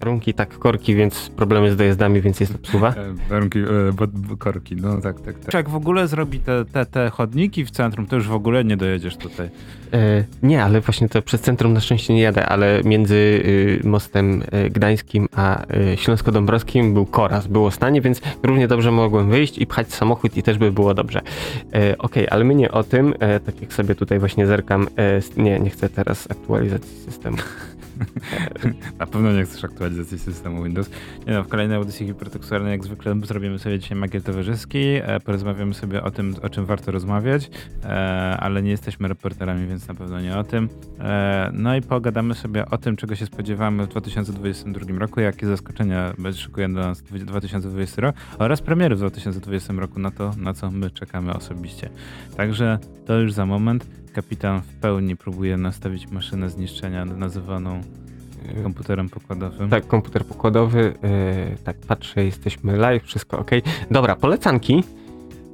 Warunki tak korki, więc problemy z dojazdami, więc jest obsuwa. E, Warunki, e, korki, no tak, tak, tak. Jak w ogóle zrobi te, te, te chodniki w centrum, to już w ogóle nie dojedziesz tutaj. E, nie, ale właśnie to przez centrum na szczęście nie jadę, ale między y, mostem y, gdańskim a y, śląsko-dąbrowskim był koraz, było stanie, więc równie dobrze mogłem wyjść i pchać samochód i też by było dobrze. E, Okej, ale my nie o tym, e, tak jak sobie tutaj właśnie zerkam, e, nie, nie chcę teraz aktualizacji systemu. Na pewno nie chcesz aktualizacji systemu Windows. Nie no, w kolejnej audycji hipertekstualnej jak zwykle zrobimy sobie dzisiaj magiel towarzyski, e, porozmawiamy sobie o tym, o czym warto rozmawiać, e, ale nie jesteśmy reporterami, więc na pewno nie o tym. E, no i pogadamy sobie o tym, czego się spodziewamy w 2022 roku, jakie zaskoczenia szykuje dla nas 2020 rok oraz premiery w 2020 roku na to, na co my czekamy osobiście. Także to już za moment. Kapitan w pełni próbuje nastawić maszynę zniszczenia nazywaną komputerem pokładowym. Tak, komputer pokładowy, e, tak patrzę, jesteśmy live, wszystko ok. Dobra, polecanki.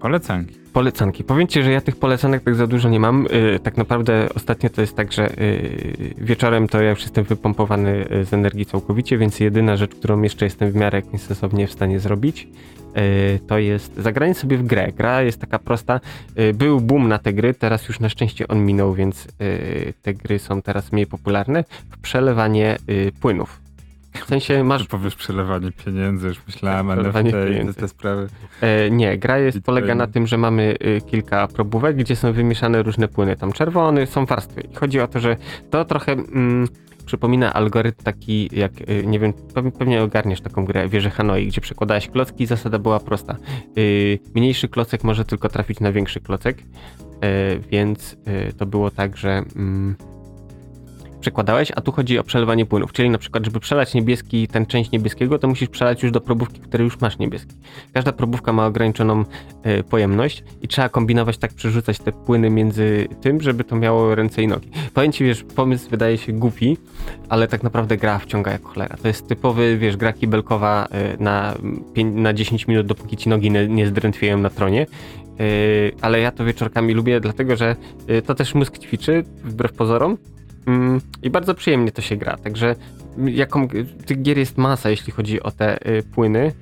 Polecanki. Polecanki. Powiem ci, że ja tych polecanek tak za dużo nie mam. Yy, tak naprawdę ostatnio to jest tak, że yy, wieczorem to ja już jestem wypompowany yy, z energii całkowicie, więc jedyna rzecz, którą jeszcze jestem w miarę sensownie w stanie zrobić, to jest zagranie sobie w grę. Gra jest taka prosta. Był boom na te gry, teraz już na szczęście on minął, więc te gry są teraz mniej popularne. W przelewanie płynów. W sensie masz powiesz przelewanie pieniędzy, już myślałem, ale przelewanie te, pieniędzy. te sprawy. E, nie, gra jest, polega na tym, że mamy y, kilka probówek, gdzie są wymieszane różne płyny. Tam czerwony, są warstwy. I chodzi o to, że to trochę mm, przypomina algorytm taki, jak, y, nie wiem, pewnie, ogarniesz taką grę, wieżę Hanoi, gdzie przekładałeś klocki i zasada była prosta. Y, mniejszy klocek może tylko trafić na większy klocek, e, więc y, to było tak, że... Przekładałeś, a tu chodzi o przelewanie płynów. Czyli na przykład, żeby przelać niebieski, ten część niebieskiego, to musisz przelać już do probówki, które już masz niebieski. Każda probówka ma ograniczoną e, pojemność i trzeba kombinować tak, przerzucać te płyny między tym, żeby to miało ręce i nogi. Powiem ci, wiesz, pomysł wydaje się głupi, ale tak naprawdę gra wciąga jak cholera. To jest typowy, wiesz, gra kibelkowa e, na, na 10 minut, dopóki ci nogi nie, nie zdrętwieją na tronie. E, ale ja to wieczorkami lubię, dlatego że e, to też mózg ćwiczy, wbrew pozorom. Mm, I bardzo przyjemnie to się gra. Także jaką, tych gier jest masa, jeśli chodzi o te y, płyny,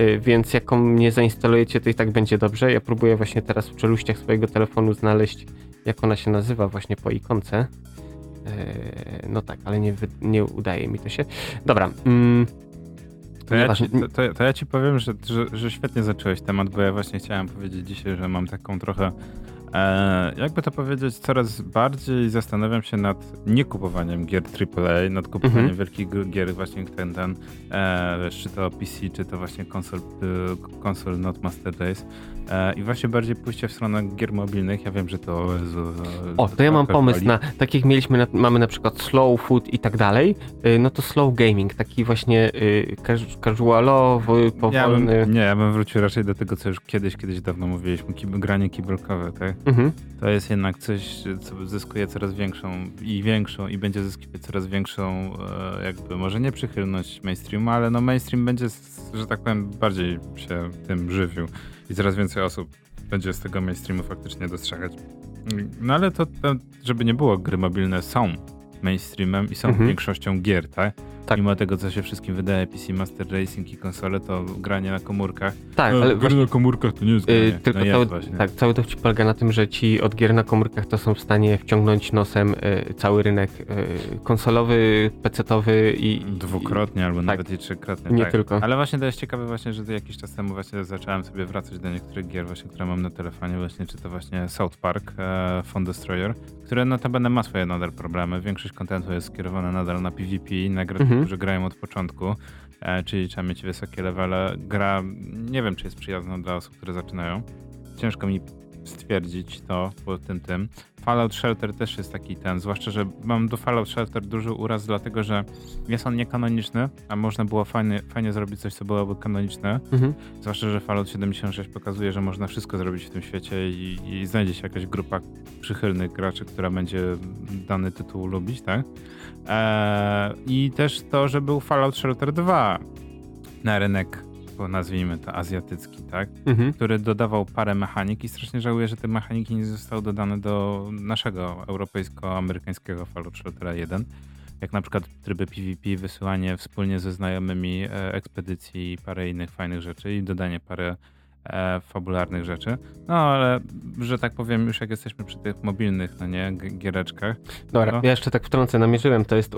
y, więc jaką nie zainstalujecie, to i tak będzie dobrze. Ja próbuję właśnie teraz w czeluściach swojego telefonu znaleźć, jak ona się nazywa właśnie po ikonce. E, No tak, ale nie, nie udaje mi to się. Dobra. Mm, To ja, ci, to, to ja ci powiem, że, że, że świetnie zacząłeś temat, bo ja właśnie chciałem powiedzieć dzisiaj, że mam taką trochę, e, jakby to powiedzieć, coraz bardziej zastanawiam się nad nie kupowaniem gier AAA, nad kupowaniem Mhm. wielkich gier właśnie ten, ten e, czy to PC, czy to właśnie konsol, y, konsol not Master Race. E, I właśnie bardziej pójście w stronę gier mobilnych. Ja wiem, że to o Jezu, O, to ja mam pomysł boli. na, tak jak mieliśmy, na, mamy na przykład slow food i tak dalej, y, no to slow gaming, taki właśnie y, cas- casualowy, Ja powolny. bym, nie, ja bym wrócił raczej do tego, co już kiedyś, kiedyś dawno mówiliśmy, kib, granie kibelkowe, tak? Mhm. To jest jednak coś, co zyskuje coraz większą i większą i będzie zyskiwać coraz większą e, jakby, może nie przychylność mainstreamu, ale no mainstream będzie, że tak powiem, bardziej się tym żywił i coraz więcej osób będzie z tego mainstreamu faktycznie dostrzegać. No ale to, to żeby nie było, gry mobilne są mainstreamem i są Mhm. większością gier, tak? Tak. Mimo tego, co się wszystkim wydaje, PC Master Racing i konsole, to granie na komórkach. Tak, No, ale gry właśnie na komórkach to nie jest granie. Y, tylko no cały, jest właśnie. tak, cały dowcip polega na tym, że ci od gier na komórkach to są w stanie wciągnąć nosem y, cały rynek y, konsolowy, pecetowy i... Dwukrotnie albo tak. nawet i trzykrotnie. Nie tak. tylko. Ale właśnie to jest ciekawe właśnie, że to jakiś czas temu właśnie zacząłem sobie wracać do niektórych gier właśnie, które mam na telefonie właśnie, czy to właśnie South Park, e, Phone Destroyer, które notabene ma swoje nadal problemy. Większość kontentu jest skierowana nadal na PvP, na graczy, Mhm. którzy grają od początku, e, czyli trzeba mieć wysokie levele. Gra, nie wiem, czy jest przyjazna dla osób, które zaczynają. Ciężko mi stwierdzić to po tym tym. Fallout Shelter też jest taki ten, zwłaszcza, że mam do Fallout Shelter duży uraz, dlatego że jest on niekanoniczny, a można było fajnie, fajnie zrobić coś, co byłoby kanoniczne. Mhm. Zwłaszcza, że Fallout 76 pokazuje, że można wszystko zrobić w tym świecie i, i znajdzie się jakaś grupa przychylnych graczy, która będzie dany tytuł lubić, tak? Eee, I też to, że był Fallout Shelter 2 na rynek, bo nazwijmy to azjatycki, tak? Mhm. który dodawał parę mechanik i strasznie żałuję, że te mechaniki nie zostały dodane do naszego europejsko-amerykańskiego Fallout Sheltera 1. jak na przykład tryby PvP, wysyłanie wspólnie ze znajomymi e, ekspedycji i parę innych fajnych rzeczy i dodanie parę e, fabularnych rzeczy. No ale, że tak powiem, już jak jesteśmy przy tych mobilnych, no nie, giereczkach, Dobra, No. ja jeszcze tak wtrącę, namierzyłem, to jest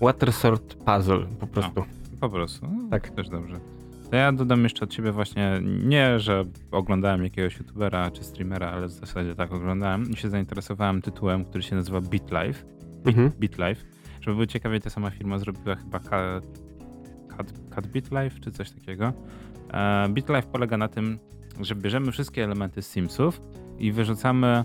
Water Sword Puzzle po prostu. po prostu. No, Tak. Też dobrze. To ja dodam jeszcze od ciebie właśnie, nie, że oglądałem jakiegoś youtubera czy streamera, ale w zasadzie tak oglądałem i się zainteresowałem tytułem, który się nazywa BitLife. Mhm. BitLife. Żeby było ciekawiej, ta sama firma zrobiła chyba Cat, Cat, Cat BitLife czy coś takiego. E, BitLife polega na tym, że bierzemy wszystkie elementy z Simsów i wyrzucamy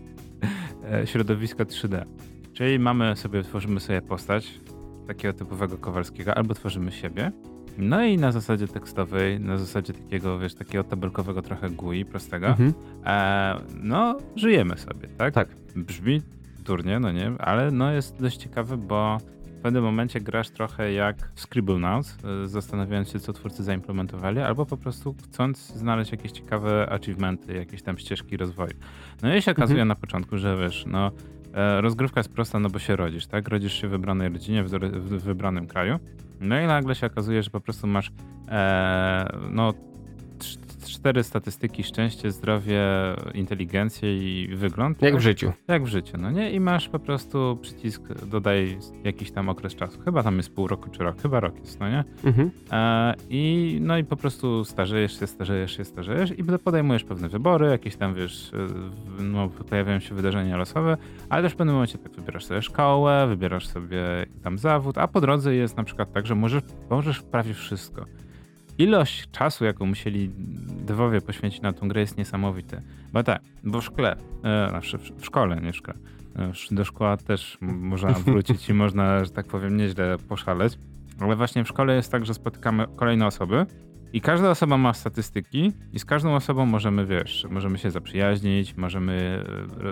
e, środowisko 3D. Czyli mamy sobie, tworzymy sobie postać takiego typowego Kowalskiego, albo tworzymy siebie. No i na zasadzie tekstowej, na zasadzie takiego, wiesz, takiego tabelkowego trochę GUI, prostego, Mhm. e, no żyjemy sobie, tak? Tak. Brzmi durnie, no nie, ale no jest dość ciekawy, bo w pewnym momencie grasz trochę jak w Scribblenauts, e, zastanawiając się, co twórcy zaimplementowali, albo po prostu chcąc znaleźć jakieś ciekawe achievementy, jakieś tam ścieżki rozwoju. No i się okazuje na początku, że wiesz, no rozgrywka jest prosta, no bo się rodzisz, tak? Rodzisz się w wybranej rodzinie, w, wybranym kraju. No i nagle się okazuje, że po prostu masz e, no cztery statystyki, szczęście, zdrowie, inteligencję i wygląd. Jak tak? w życiu. Jak w życiu, no nie? I masz po prostu przycisk dodaj jakiś tam okres czasu. Chyba tam jest pół roku czy rok, chyba rok jest, no nie? Mhm. E, I no i po prostu starzejesz się, starzejesz się, starzejesz i podejmujesz pewne wybory, jakieś tam wiesz, e, no, pojawiają się wydarzenia losowe, ale też w pewnym momencie tak wybierasz sobie szkołę, wybierasz sobie tam zawód, a po drodze jest na przykład tak, że możesz, możesz prawie wszystko. Ilość czasu, jaką musieli dewowie poświęcić na tą grę jest niesamowite. Bo tak, bo w szkole, e, znaczy w, szkole, nie w szkole, e, sz- do szkoły też można wrócić i można, że tak powiem, nieźle poszaleć. Ale właśnie w szkole jest tak, że spotykamy kolejne osoby i każda osoba ma statystyki i z każdą osobą możemy, wiesz, możemy się zaprzyjaźnić, możemy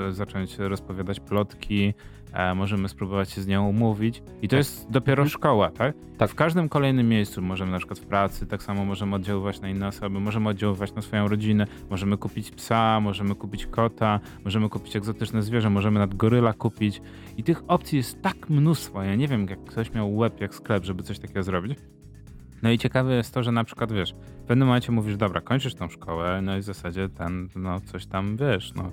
e, zacząć rozpowiadać plotki, e, możemy spróbować się z nią umówić i to jest dopiero szkoła, tak? Tak. W każdym kolejnym miejscu możemy na przykład w pracy, tak samo możemy oddziaływać na inne osoby, możemy oddziaływać na swoją rodzinę, możemy kupić psa, możemy kupić kota, możemy kupić egzotyczne zwierzę, możemy nad goryla kupić i tych opcji jest tak mnóstwo, ja nie wiem jak ktoś miał web jak sklep, żeby coś takiego zrobić. No i ciekawe jest to, że na przykład wiesz, w pewnym momencie mówisz, dobra, kończysz tą szkołę, no i w zasadzie ten, no coś tam wiesz, no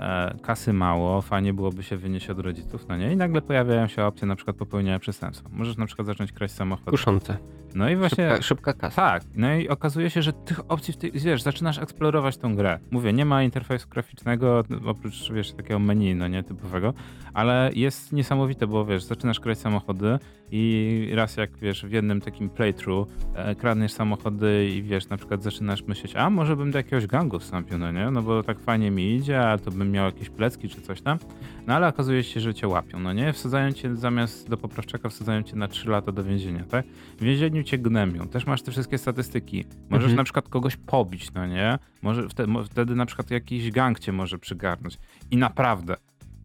e, kasy mało, fajnie byłoby się wynieść od rodziców, no nie? I nagle pojawiają się opcje na przykład popełnienia przestępstwa. Możesz na przykład zacząć kraść samochód. Kuszące. No i właśnie... Szybka, szybka kasa. Tak, no i okazuje się, że tych opcji, w tej, wiesz, zaczynasz eksplorować tą grę. Mówię, nie ma interfejsu graficznego, oprócz, wiesz, takiego menu, no nie, typowego, ale jest niesamowite, bo wiesz, zaczynasz grać samochody i raz jak, wiesz, w jednym takim playthrough e, kradniesz samochody i wiesz, na przykład zaczynasz myśleć, a może bym do jakiegoś gangu wstąpił, no nie, no bo tak fajnie mi idzie, a to bym miał jakieś plecki czy coś tam, no ale okazuje się, że cię łapią, no nie, wsadzają cię zamiast do poprawczaka, wsadzają cię na 3 lata do więzienia, tak? W więzieniu cię gnębią, też masz te wszystkie statystyki. Możesz Mhm. na przykład kogoś pobić, no nie? Może wtedy, wtedy na przykład jakiś gang cię może przygarnąć. I naprawdę,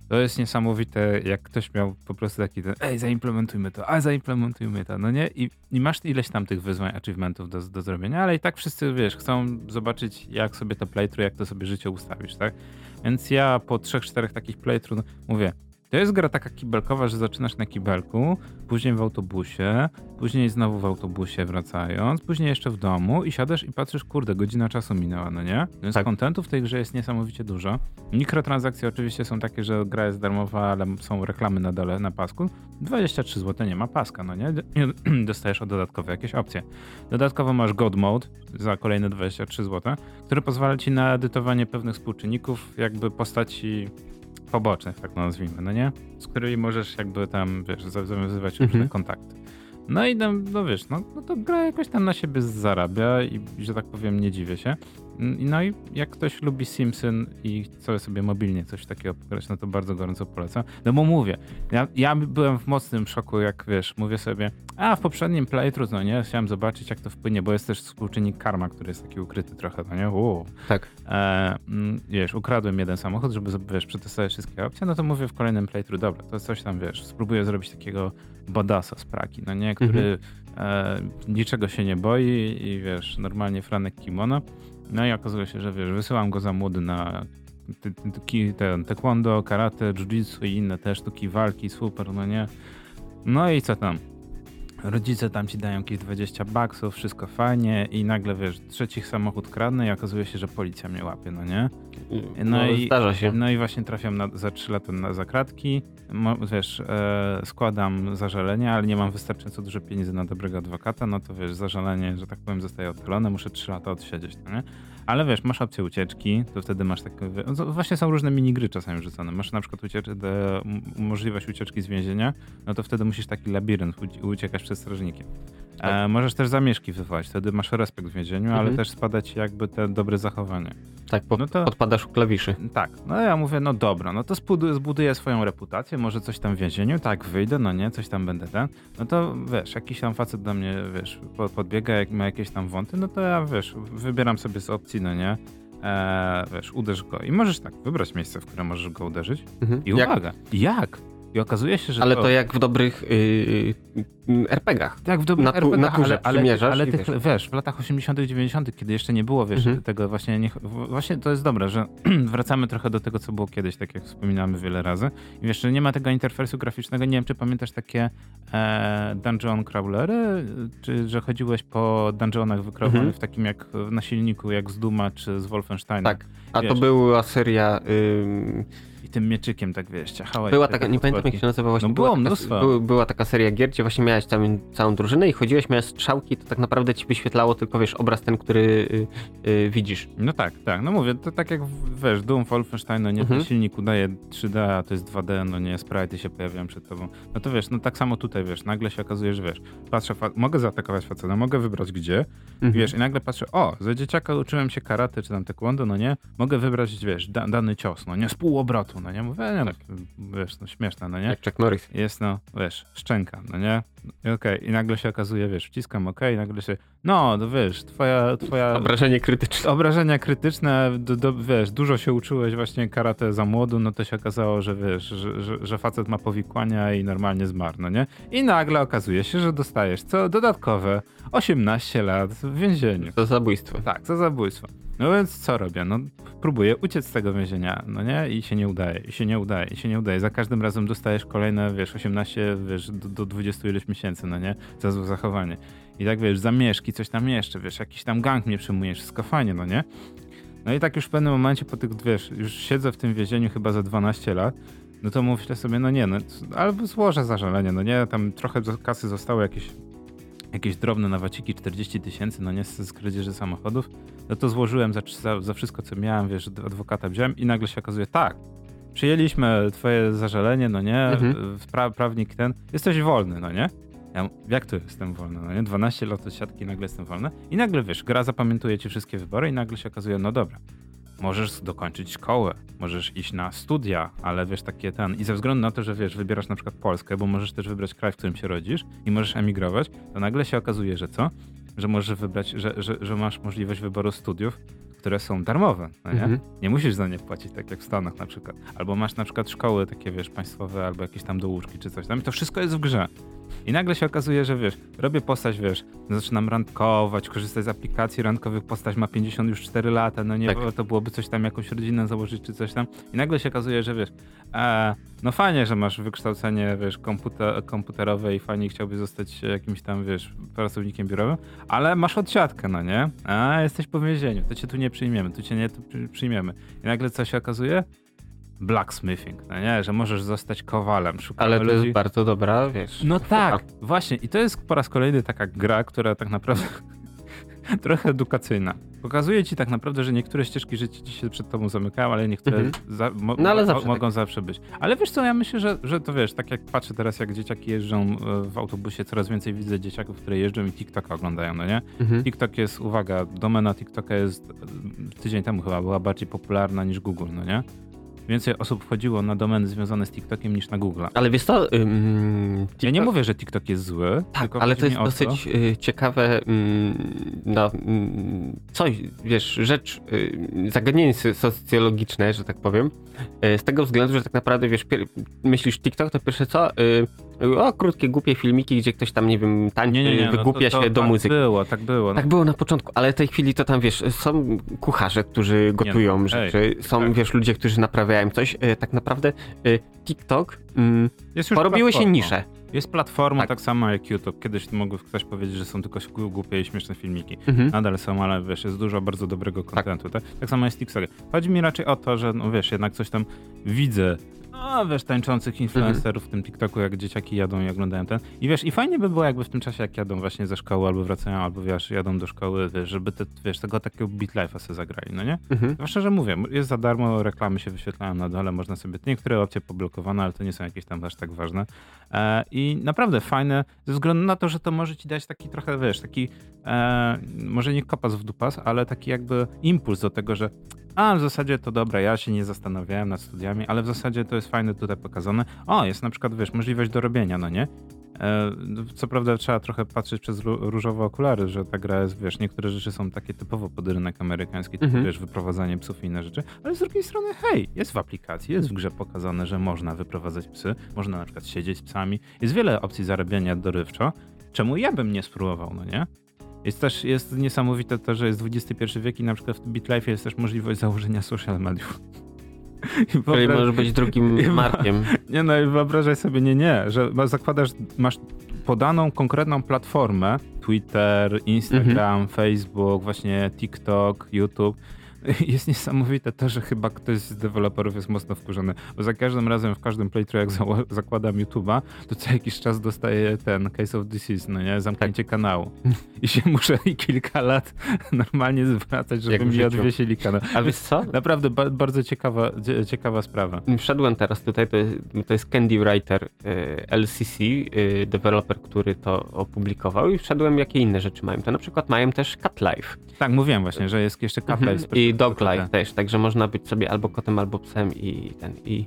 to jest niesamowite, jak ktoś miał po prostu taki ten, ej, zaimplementujmy to, a zaimplementujmy to, no nie? I, i masz ileś tam tych wyzwań, achievementów do, do zrobienia, ale i tak wszyscy, wiesz, chcą zobaczyć, jak sobie to playthrough, jak to sobie życie ustawisz, tak? Więc ja po trzech, czterech takich playthrough no, mówię, to jest gra taka kibelkowa, że zaczynasz na kibelku, później w autobusie, później znowu w autobusie wracając, później jeszcze w domu i siadasz i patrzysz, kurde, godzina czasu minęła, no nie? Więc Tak. kontentu w tej grze jest niesamowicie dużo. Mikrotransakcje oczywiście są takie, że gra jest darmowa, ale są reklamy na dole, na pasku. 23 zł nie ma paska, no nie? Dostajesz o dodatkowe jakieś opcje. Dodatkowo masz God Mode za kolejne 23 zł, który pozwala ci na edytowanie pewnych współczynników, jakby postaci pobocznych, tak nazwijmy, no nie? Z którymi możesz jakby tam, wiesz, za- zawiązywać różne Mhm. kontakty. No i tam, no wiesz, no, no to gra jakoś tam na siebie zarabia i, że tak powiem, nie dziwię się. No i jak ktoś lubi Simpson i chce sobie mobilnie coś takiego pograć, no to bardzo gorąco polecam. No bo mówię, ja, ja byłem w mocnym szoku, jak wiesz, mówię sobie, a w poprzednim playthrough, no nie, chciałem zobaczyć jak to wpłynie, bo jest też współczynnik karma, który jest taki ukryty trochę, no nie, Uuu. Tak. E, mm, wiesz, ukradłem jeden samochód, żeby wiesz, przetestować wszystkie opcje, no to mówię w kolejnym playthrough, dobra, to coś tam, wiesz, spróbuję zrobić takiego badasa z praki, no nie, który e, niczego się nie boi i wiesz, normalnie franek kimono. No i okazuje się, że wiesz, wysyłam go za młody na ten taekwondo, karate, jiu-jitsu i inne też sztuki walki, super, no nie. No i co tam? Rodzice tam ci dają jakieś 20 baksów, wszystko fajnie i nagle, wiesz, trzeci samochód kradnę i okazuje się, że policja mnie łapie, no nie? No, No i- zdarza się. No i właśnie trafiam na, za 3 lata na zakratki, wiesz, e, składam zażalenie, ale nie mam wystarczająco dużo pieniędzy na dobrego adwokata, no to wiesz, zażalenie, że tak powiem, zostaje odchylone, muszę 3 lata odsiedzieć, no nie? Ale wiesz, masz opcję ucieczki, to wtedy masz takie, no, właśnie są różne minigry czasami rzucone. Masz na przykład uciecz- de, możliwość ucieczki z więzienia, no to wtedy musisz taki labirynt uci- uciekać przed strażnikiem. E, Tak. możesz też zamieszki wywołać, wtedy masz respekt w więzieniu, ale Mhm. też spada ci jakby te dobre zachowanie. Tak, no to- podpadasz u klawiszy. Tak, no ja mówię, no dobra, no to zbuduję, zbuduję swoją reputację, może coś tam w więzieniu, tak, wyjdę, no nie, coś tam będę ten, no to wiesz, jakiś tam facet do mnie, wiesz, po- podbiega, jak ma jakieś tam wąty, no to ja, wiesz, wybieram sobie z opcji, no nie, e, wiesz, uderz go i możesz tak wybrać miejsce, w które możesz go uderzyć Mhm. i Jak, uwaga, jak? I okazuje się, że ale to, to jak w dobrych y, y, RPG-ach. tak w dobrym na tu- RPG, na turze ale, ale, ale tych, wiesz. wiesz. w latach 80 90 kiedy jeszcze nie było, wiesz, Mhm. tego właśnie, nie, właśnie to jest dobre, że wracamy trochę do tego, co było kiedyś, tak jak wspominamy wiele razy. I wiesz, że nie ma tego interfejsu graficznego, nie wiem, czy pamiętasz takie e, dungeon crawlery, czy że chodziłeś po dungeonach wykreowanych Mhm. w takim jak na silniku, jak z Duma czy z Wolfensteina. Tak. A to Wiesz. była seria. Y, I tym mieczykiem tak, wiesz, ciachałeś. była taka, nie pamiętam jak się nazywa właśnie. No była było taka, mnóstwo. były- była taka seria gier, gdzie właśnie miałeś całą, całą drużynę i chodziłeś, miałeś strzałki, to tak naprawdę ci wyświetlało tylko, wiesz, obraz ten, który y, y, widzisz. No tak, tak. No mówię, to tak jak wiesz, Doom, Wolfenstein, no nie, Mhm. ten silnik udaje 3D, a to jest 2D, no nie, sprite się pojawiają przed tobą. No to wiesz, no tak samo tutaj, wiesz, nagle się okazuje, że wiesz, patrzę, fa- mogę zaatakować faceta, mogę wybrać gdzie, Mhm. wiesz, i nagle patrzę, o, za dzieciaka uczyłem się karate, czy tam taekwondo, no nie, mogę wybrać, wiesz, da, dany cios, no nie, z pół obrotu, no nie, mówię, nie, Tak. no, wiesz, no śmieszne, no nie. Jak Chuck Norris. Jest, no, wiesz, szczęka, no nie? I Okej, i nagle się okazuje, wiesz, wciskam OK, i nagle się, no, to wiesz, twoja, twoja Obrażenie krytyczne. obrażenia krytyczne, do, do, wiesz, dużo się uczyłeś właśnie karate za młodu, no to się okazało, że wiesz, że, że, że facet ma powikłania i normalnie zmarł, no nie? I nagle okazuje się, że dostajesz co dodatkowe 18 lat w więzieniu. To zabójstwo. Tak, za zabójstwo. No więc co robię? No próbuję uciec z tego więzienia, no nie? I się nie udaje, i się nie udaje, i się nie udaje. Za każdym razem dostajesz kolejne, wiesz, 18, wiesz, do, do 20 ileś miesięcy, no nie? Za złe zachowanie. I tak, wiesz, zamieszki, coś tam jeszcze, wiesz, jakiś tam gang mnie przyjmuje, wszystko fajnie, no nie? No i tak już w pewnym momencie po tych, wiesz, już siedzę w tym więzieniu chyba za 12 lat, no to myślę sobie, no nie, no, albo złożę zażalenie, no nie, tam trochę kasy zostało jakieś, jakieś drobne nawaciki, 40 tysięcy, no nie, z, kradzieży samochodów, no to złożyłem za, za, za wszystko, co miałem, wiesz, adwokata wziąłem i nagle się okazuje, tak, przyjęliśmy twoje zażalenie, no nie, Mhm. pra, prawnik ten, jesteś wolny, no nie? Ja, jak to jestem wolny, no nie? 12 lat od siatki, nagle jestem wolny. I nagle, wiesz, gra zapamiętuje ci wszystkie wybory i nagle się okazuje, no dobra, możesz dokończyć szkołę, możesz iść na studia, ale wiesz, takie ten... I ze względu na to, że wiesz, wybierasz na przykład Polskę, bo możesz też wybrać kraj, w którym się rodzisz i możesz emigrować, to nagle się okazuje, że co? Że możesz wybrać, że, że, że masz możliwość wyboru studiów, które są darmowe, no nie? Mhm. Nie musisz za nie płacić, tak jak w Stanach na przykład. Albo masz na przykład szkoły takie, wiesz, państwowe, albo jakieś tam douczki czy coś tam i to wszystko jest w grze. I nagle się okazuje, że wiesz, robię postać, wiesz, zaczynam randkować, korzystać z aplikacji randkowych, postać ma 54 lata, no nie, Tak. to byłoby coś tam, jakąś rodzinę założyć czy coś tam. I nagle się okazuje, że wiesz, e, no fajnie, że masz wykształcenie, wiesz, komputer, komputerowe i fajnie chciałbyś zostać jakimś tam, wiesz, pracownikiem biurowym, ale masz odsiadkę, no nie? A, jesteś po więzieniu, to cię tu nie przyjmiemy, tu cię nie przyjmiemy. I nagle co się okazuje? Blacksmithing, no nie? Że możesz zostać kowalem, szukamy Ale to ludzi. jest bardzo dobra, wiesz. No tak, sztuka. właśnie. I to jest po raz kolejny taka gra, która tak naprawdę trochę edukacyjna. Pokazuje ci tak naprawdę, że niektóre ścieżki życia ci się przed tobą zamykają, ale niektóre Mhm. za, mo, No ale zawsze mogą zawsze być. Ale wiesz co, ja myślę, że, że to wiesz, tak jak patrzę teraz, jak dzieciaki jeżdżą e, w autobusie, coraz więcej widzę dzieciaków, które jeżdżą i TikToka oglądają, no nie? Mhm. TikTok jest, uwaga, domena TikToka jest e, tydzień temu chyba była bardziej popularna niż Google, no nie? Więcej osób wchodziło na domeny związane z TikTokiem niż na Google. Ale wiesz co? ym, Ja nie TikTok- mówię, że TikTok jest zły, Tak, tylko ale to jest o to- dosyć y, ciekawe, no, coś, wiesz, rzecz, y, zagadnienie so- socjologiczne, że tak powiem, y, z tego względu, że tak naprawdę, wiesz, myślisz TikTok, to pierwsze co, o, krótkie, głupie filmiki, gdzie ktoś tam, nie wiem, tańczy, Nie, nie, nie, no wygłupia to, to się do tak muzyki. było, tak było. No. Tak było na początku, ale w tej chwili to tam, wiesz, są kucharze, którzy gotują no, rzeczy, są, tak. wiesz, ludzie, którzy naprawiają coś. Y, tak naprawdę y, TikTok mm, porobiły się nisze. Jest platforma Tak. tak, samo jak YouTube. Kiedyś mogły ktoś powiedzieć, że są tylko głupie i śmieszne filmiki. Mhm. Nadal są, ale wiesz, jest dużo bardzo dobrego kontentu. Tak, tak samo jest TikTok. Chodzi mi raczej o to, że no wiesz, jednak coś tam widzę. No wiesz, tańczących influencerów w tym TikToku, jak dzieciaki jadą i oglądają ten. I wiesz, i fajnie by było jakby w tym czasie, jak jadą właśnie ze szkoły, albo wracają, albo wiesz, jadą do szkoły, wiesz, żeby te, wiesz, tego takiego beat life'a sobie zagrali, no nie? Mhm. No szczerze mówię, jest za darmo, reklamy się wyświetlają na dole, można sobie niektóre opcje poblokowane, ale to nie są jakieś tam aż tak ważne. E, I naprawdę fajne, ze względu na to, że to może ci dać taki trochę, wiesz, taki, e, może nie kopas w dupas, ale taki jakby impuls do tego, że a w zasadzie to dobra, ja się nie zastanawiałem nad studiami, ale w zasadzie to jest fajne tutaj pokazane. O, jest na przykład, wiesz, możliwość do robienia, no nie? E, Co prawda trzeba trochę patrzeć przez ró- różowe okulary, że ta gra jest, wiesz, niektóre rzeczy są takie typowo pod rynek amerykański, typu, Mhm. wiesz, wyprowadzanie psów i inne rzeczy, ale z drugiej strony, hej, jest w aplikacji, jest w grze pokazane, że można wyprowadzać psy, można na przykład siedzieć z psami, jest wiele opcji zarabiania dorywczo, czemu ja bym nie spróbował, no nie? Jest też jest niesamowite to, że jest XXI wiek i na przykład w BitLife jest też możliwość założenia social mediów. I Czyli wyobraź- możesz być drugim Markiem. nie no i wyobrażaj sobie, nie, nie, że zakładasz, masz podaną konkretną platformę, Twitter, Instagram, Facebook, właśnie TikTok, YouTube. Jest niesamowite to, że chyba ktoś z deweloperów jest mocno wkurzony, bo za każdym razem w każdym playthrough jak zało- zakładam YouTube'a, to co jakiś czas dostaję ten Case of Disease, no nie, zamknięcie kanału. I się muszę i kilka lat normalnie zwracać, żeby mi odwiesili kanał. A wiesz co? Naprawdę ba- bardzo ciekawa, cie- ciekawa sprawa. Wszedłem teraz tutaj, to jest, to jest Candy Writer y, LCC, y, deweloper, który to opublikował i wszedłem jakie inne rzeczy mają. To na przykład mają też Cat Life Tak, mówiłem właśnie, że jest jeszcze Cat mhm. Life. i Dog Life też, także można być sobie albo kotem, albo psem i ten i,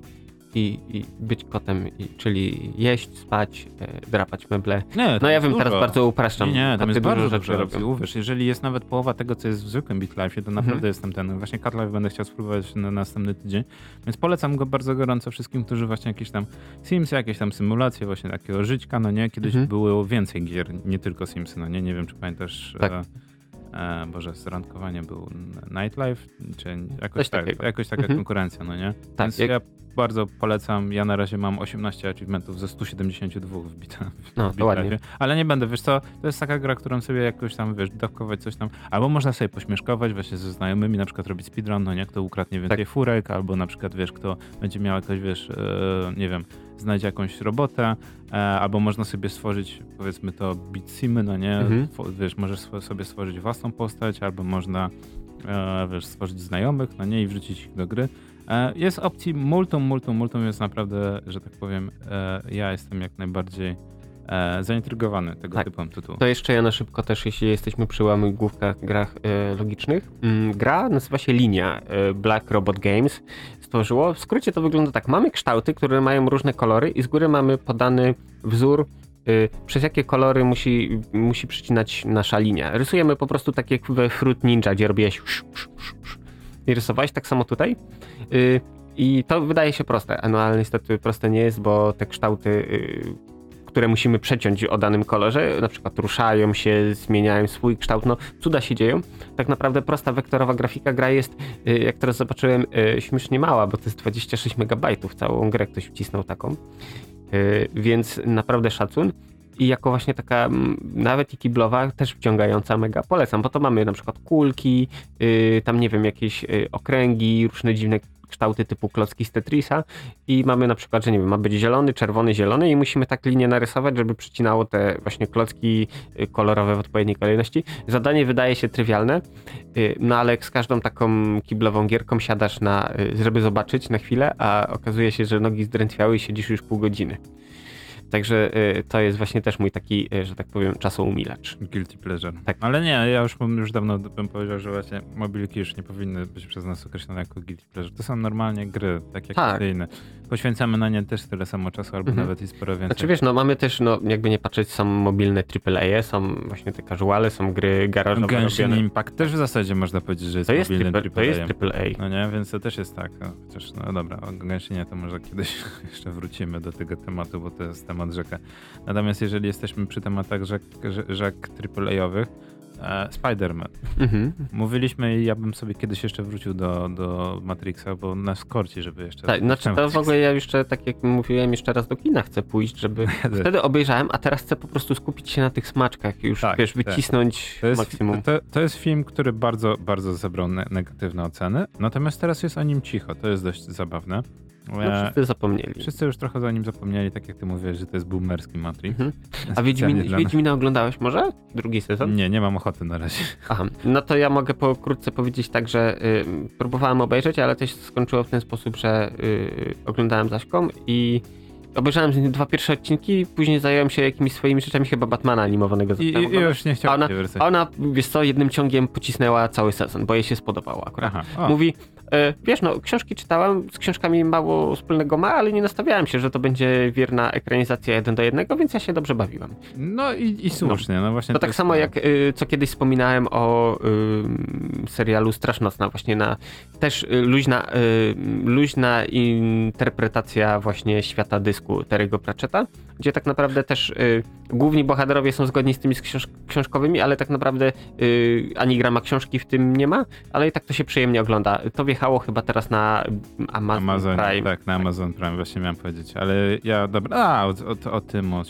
i, i być kotem, i, czyli jeść, spać, y, drapać meble. Nie, No ja wiem, teraz bardzo upraszczam. Nie, nie, tam jest dużo bardzo rzeczy dużo robią. opcji. Uwierz, jeżeli jest nawet połowa tego, co jest w zwykłym BitLife, to naprawdę Mhm. jestem ten. Właśnie Cat Life będę chciał spróbować na następny tydzień. Więc polecam go bardzo gorąco wszystkim, którzy właśnie jakieś tam Simsy, jakieś tam symulacje właśnie takiego żyćka, no nie? Kiedyś Mhm. było więcej gier, nie tylko Simsy, no nie? Nie wiem, czy pamiętasz... Tak. E, e, Boże, randkowanie był Nightlife, czy jakoś, tak, jakoś taka Mhm. konkurencja, no nie? Tak, Więc jak- ja bardzo polecam. Ja na razie mam 18 achievementów ze 172 wbite. No, to ładnie. Ale nie będę, wiesz co, to jest taka gra, którą sobie jakoś tam, wiesz, dawkować coś tam, albo można sobie pośmieszkować właśnie ze znajomymi, na przykład robić speedrun, no nie, kto ukradnie więcej Tak. furek, albo na przykład, wiesz, kto będzie miał jakoś, wiesz, e, nie wiem, znajdzie jakąś robotę, e, albo można sobie stworzyć, powiedzmy to, beat simy, no nie, Mhm. Wiesz, możesz sobie stworzyć własną postać, albo można, e, wiesz, stworzyć znajomych, no nie, i wrzucić ich do gry. E, Jest opcji multum, multum, multum, jest naprawdę, że tak powiem, e, ja jestem jak najbardziej e, zaintrygowany tego Tak. typem tytułu. To jeszcze ja na szybko też, jeśli jesteśmy przy łamigłówkach, grach e, logicznych. Mm, gra nazywa się Linia. Black Robot Games stworzyło. W skrócie to wygląda tak. Mamy kształty, które mają różne kolory i z góry mamy podany wzór, przez jakie kolory musi, musi przecinać nasza linia. Rysujemy po prostu tak jak we Fruit Ninja, gdzie robiłeś i rysowałeś tak samo tutaj. E, I to wydaje się proste, no ale niestety proste nie jest, bo te kształty e, które musimy przeciąć o danym kolorze, na przykład ruszają się, zmieniają swój kształt, no cuda się dzieją. Tak naprawdę prosta wektorowa grafika gra jest, y, jak teraz zobaczyłem, y, śmiesznie mała, bo to jest 26 megabajtów, całą grę ktoś wcisnął taką, Y, więc naprawdę szacun. I jako właśnie taka nawet i kiblowa, też wciągająca mega polecam, bo to mamy na przykład kulki, y, tam nie wiem, jakieś y, okręgi, różne dziwne kształty typu klocki z Tetrisa i mamy na przykład, że nie wiem, ma być zielony, czerwony, zielony i musimy tak linię narysować, żeby przycinało te właśnie klocki y, kolorowe w odpowiedniej kolejności. Zadanie wydaje się trywialne, y, no ale z każdą taką kiblową gierką siadasz na, y, żeby zobaczyć na chwilę, a okazuje się, że nogi zdrętwiały i siedzisz już pół godziny. Także y, to jest właśnie też mój taki, y, że tak powiem, czasoumilacz. Guilty pleasure. Tak. Ale nie, ja już, już dawno bym powiedział, że właśnie mobilki już nie powinny być przez nas określone jako guilty pleasure. To są normalnie gry, tak jak Tak. inne. Poświęcamy na nie też tyle samo czasu, albo Mhm. nawet i sporo więcej. Znaczy wiesz, no mamy też, no jakby nie patrzeć, są mobilne AAA, są właśnie te casuale, są gry garażowe Genshin robione. Impact też w zasadzie można powiedzieć, że jest To jest, mobilnym triple, to jest AAA. AAA. No nie, więc to też jest tak. No, chociaż, no dobra, o Genshinie to może kiedyś jeszcze wrócimy do tego tematu, bo to jest temat rzeka. Natomiast jeżeli jesteśmy przy tematach rzek, rze- rzek AAA-owych, E, Spider-Man. Mhm. Mówiliśmy i ja bym sobie kiedyś jeszcze wrócił do, do Matrixa, bo nas korci, żeby jeszcze... Tak, znaczy to w ogóle ja jeszcze, tak jak mówiłem, jeszcze raz do kina chcę pójść, żeby... Wtedy obejrzałem, a teraz chcę po prostu skupić się na tych smaczkach już, Tak, wiesz, tak. wycisnąć To jest, maksimum. to, to jest film, który bardzo, bardzo zebrał ne negatywne oceny, natomiast teraz jest o nim cicho, to jest dość zabawne. No, E, wszyscy zapomnieli. Wszyscy już trochę o nim zapomnieli, tak jak ty mówiłeś, że to jest boomerski Matrix. Mhm. A Wiedźmin. Wiedźmina oglądałeś może? Drugi sezon? Nie, nie mam ochoty na razie. Aha, no to ja mogę pokrótce powiedzieć tak, że y, próbowałem obejrzeć, ale to się skończyło w ten sposób, że y, oglądałem Zaśką i obejrzałem dwa pierwsze odcinki, później zająłem się jakimiś swoimi rzeczami, chyba Batmana animowanego I, i, już nie chciałem ona, a ona, wiesz co, jednym ciągiem pocisnęła cały sezon, bo jej się spodobało akurat. Aha. Mówi, wiesz no, książki czytałem, z książkami mało wspólnego ma, ale nie nastawiałem się, że to będzie wierna ekranizacja jeden do jednego, więc ja się dobrze bawiłem. No i, i słusznie, no, właśnie. To tak samo jak y, co kiedyś wspominałem o y, serialu Strasznocna, właśnie na też y, luźna, y, luźna interpretacja właśnie świata dysku Terry'ego Pratchetta, gdzie tak naprawdę też y, główni bohaterowie są zgodni z tymi książ książkowymi, ale tak naprawdę y, ani grama książki w tym nie ma, ale i tak to się przyjemnie ogląda. To wjechało chyba teraz na Amazon, Amazon, Prime. tak, na Amazon Prime właśnie miałem powiedzieć, ale ja, dobra, a, o, o, o tym, o,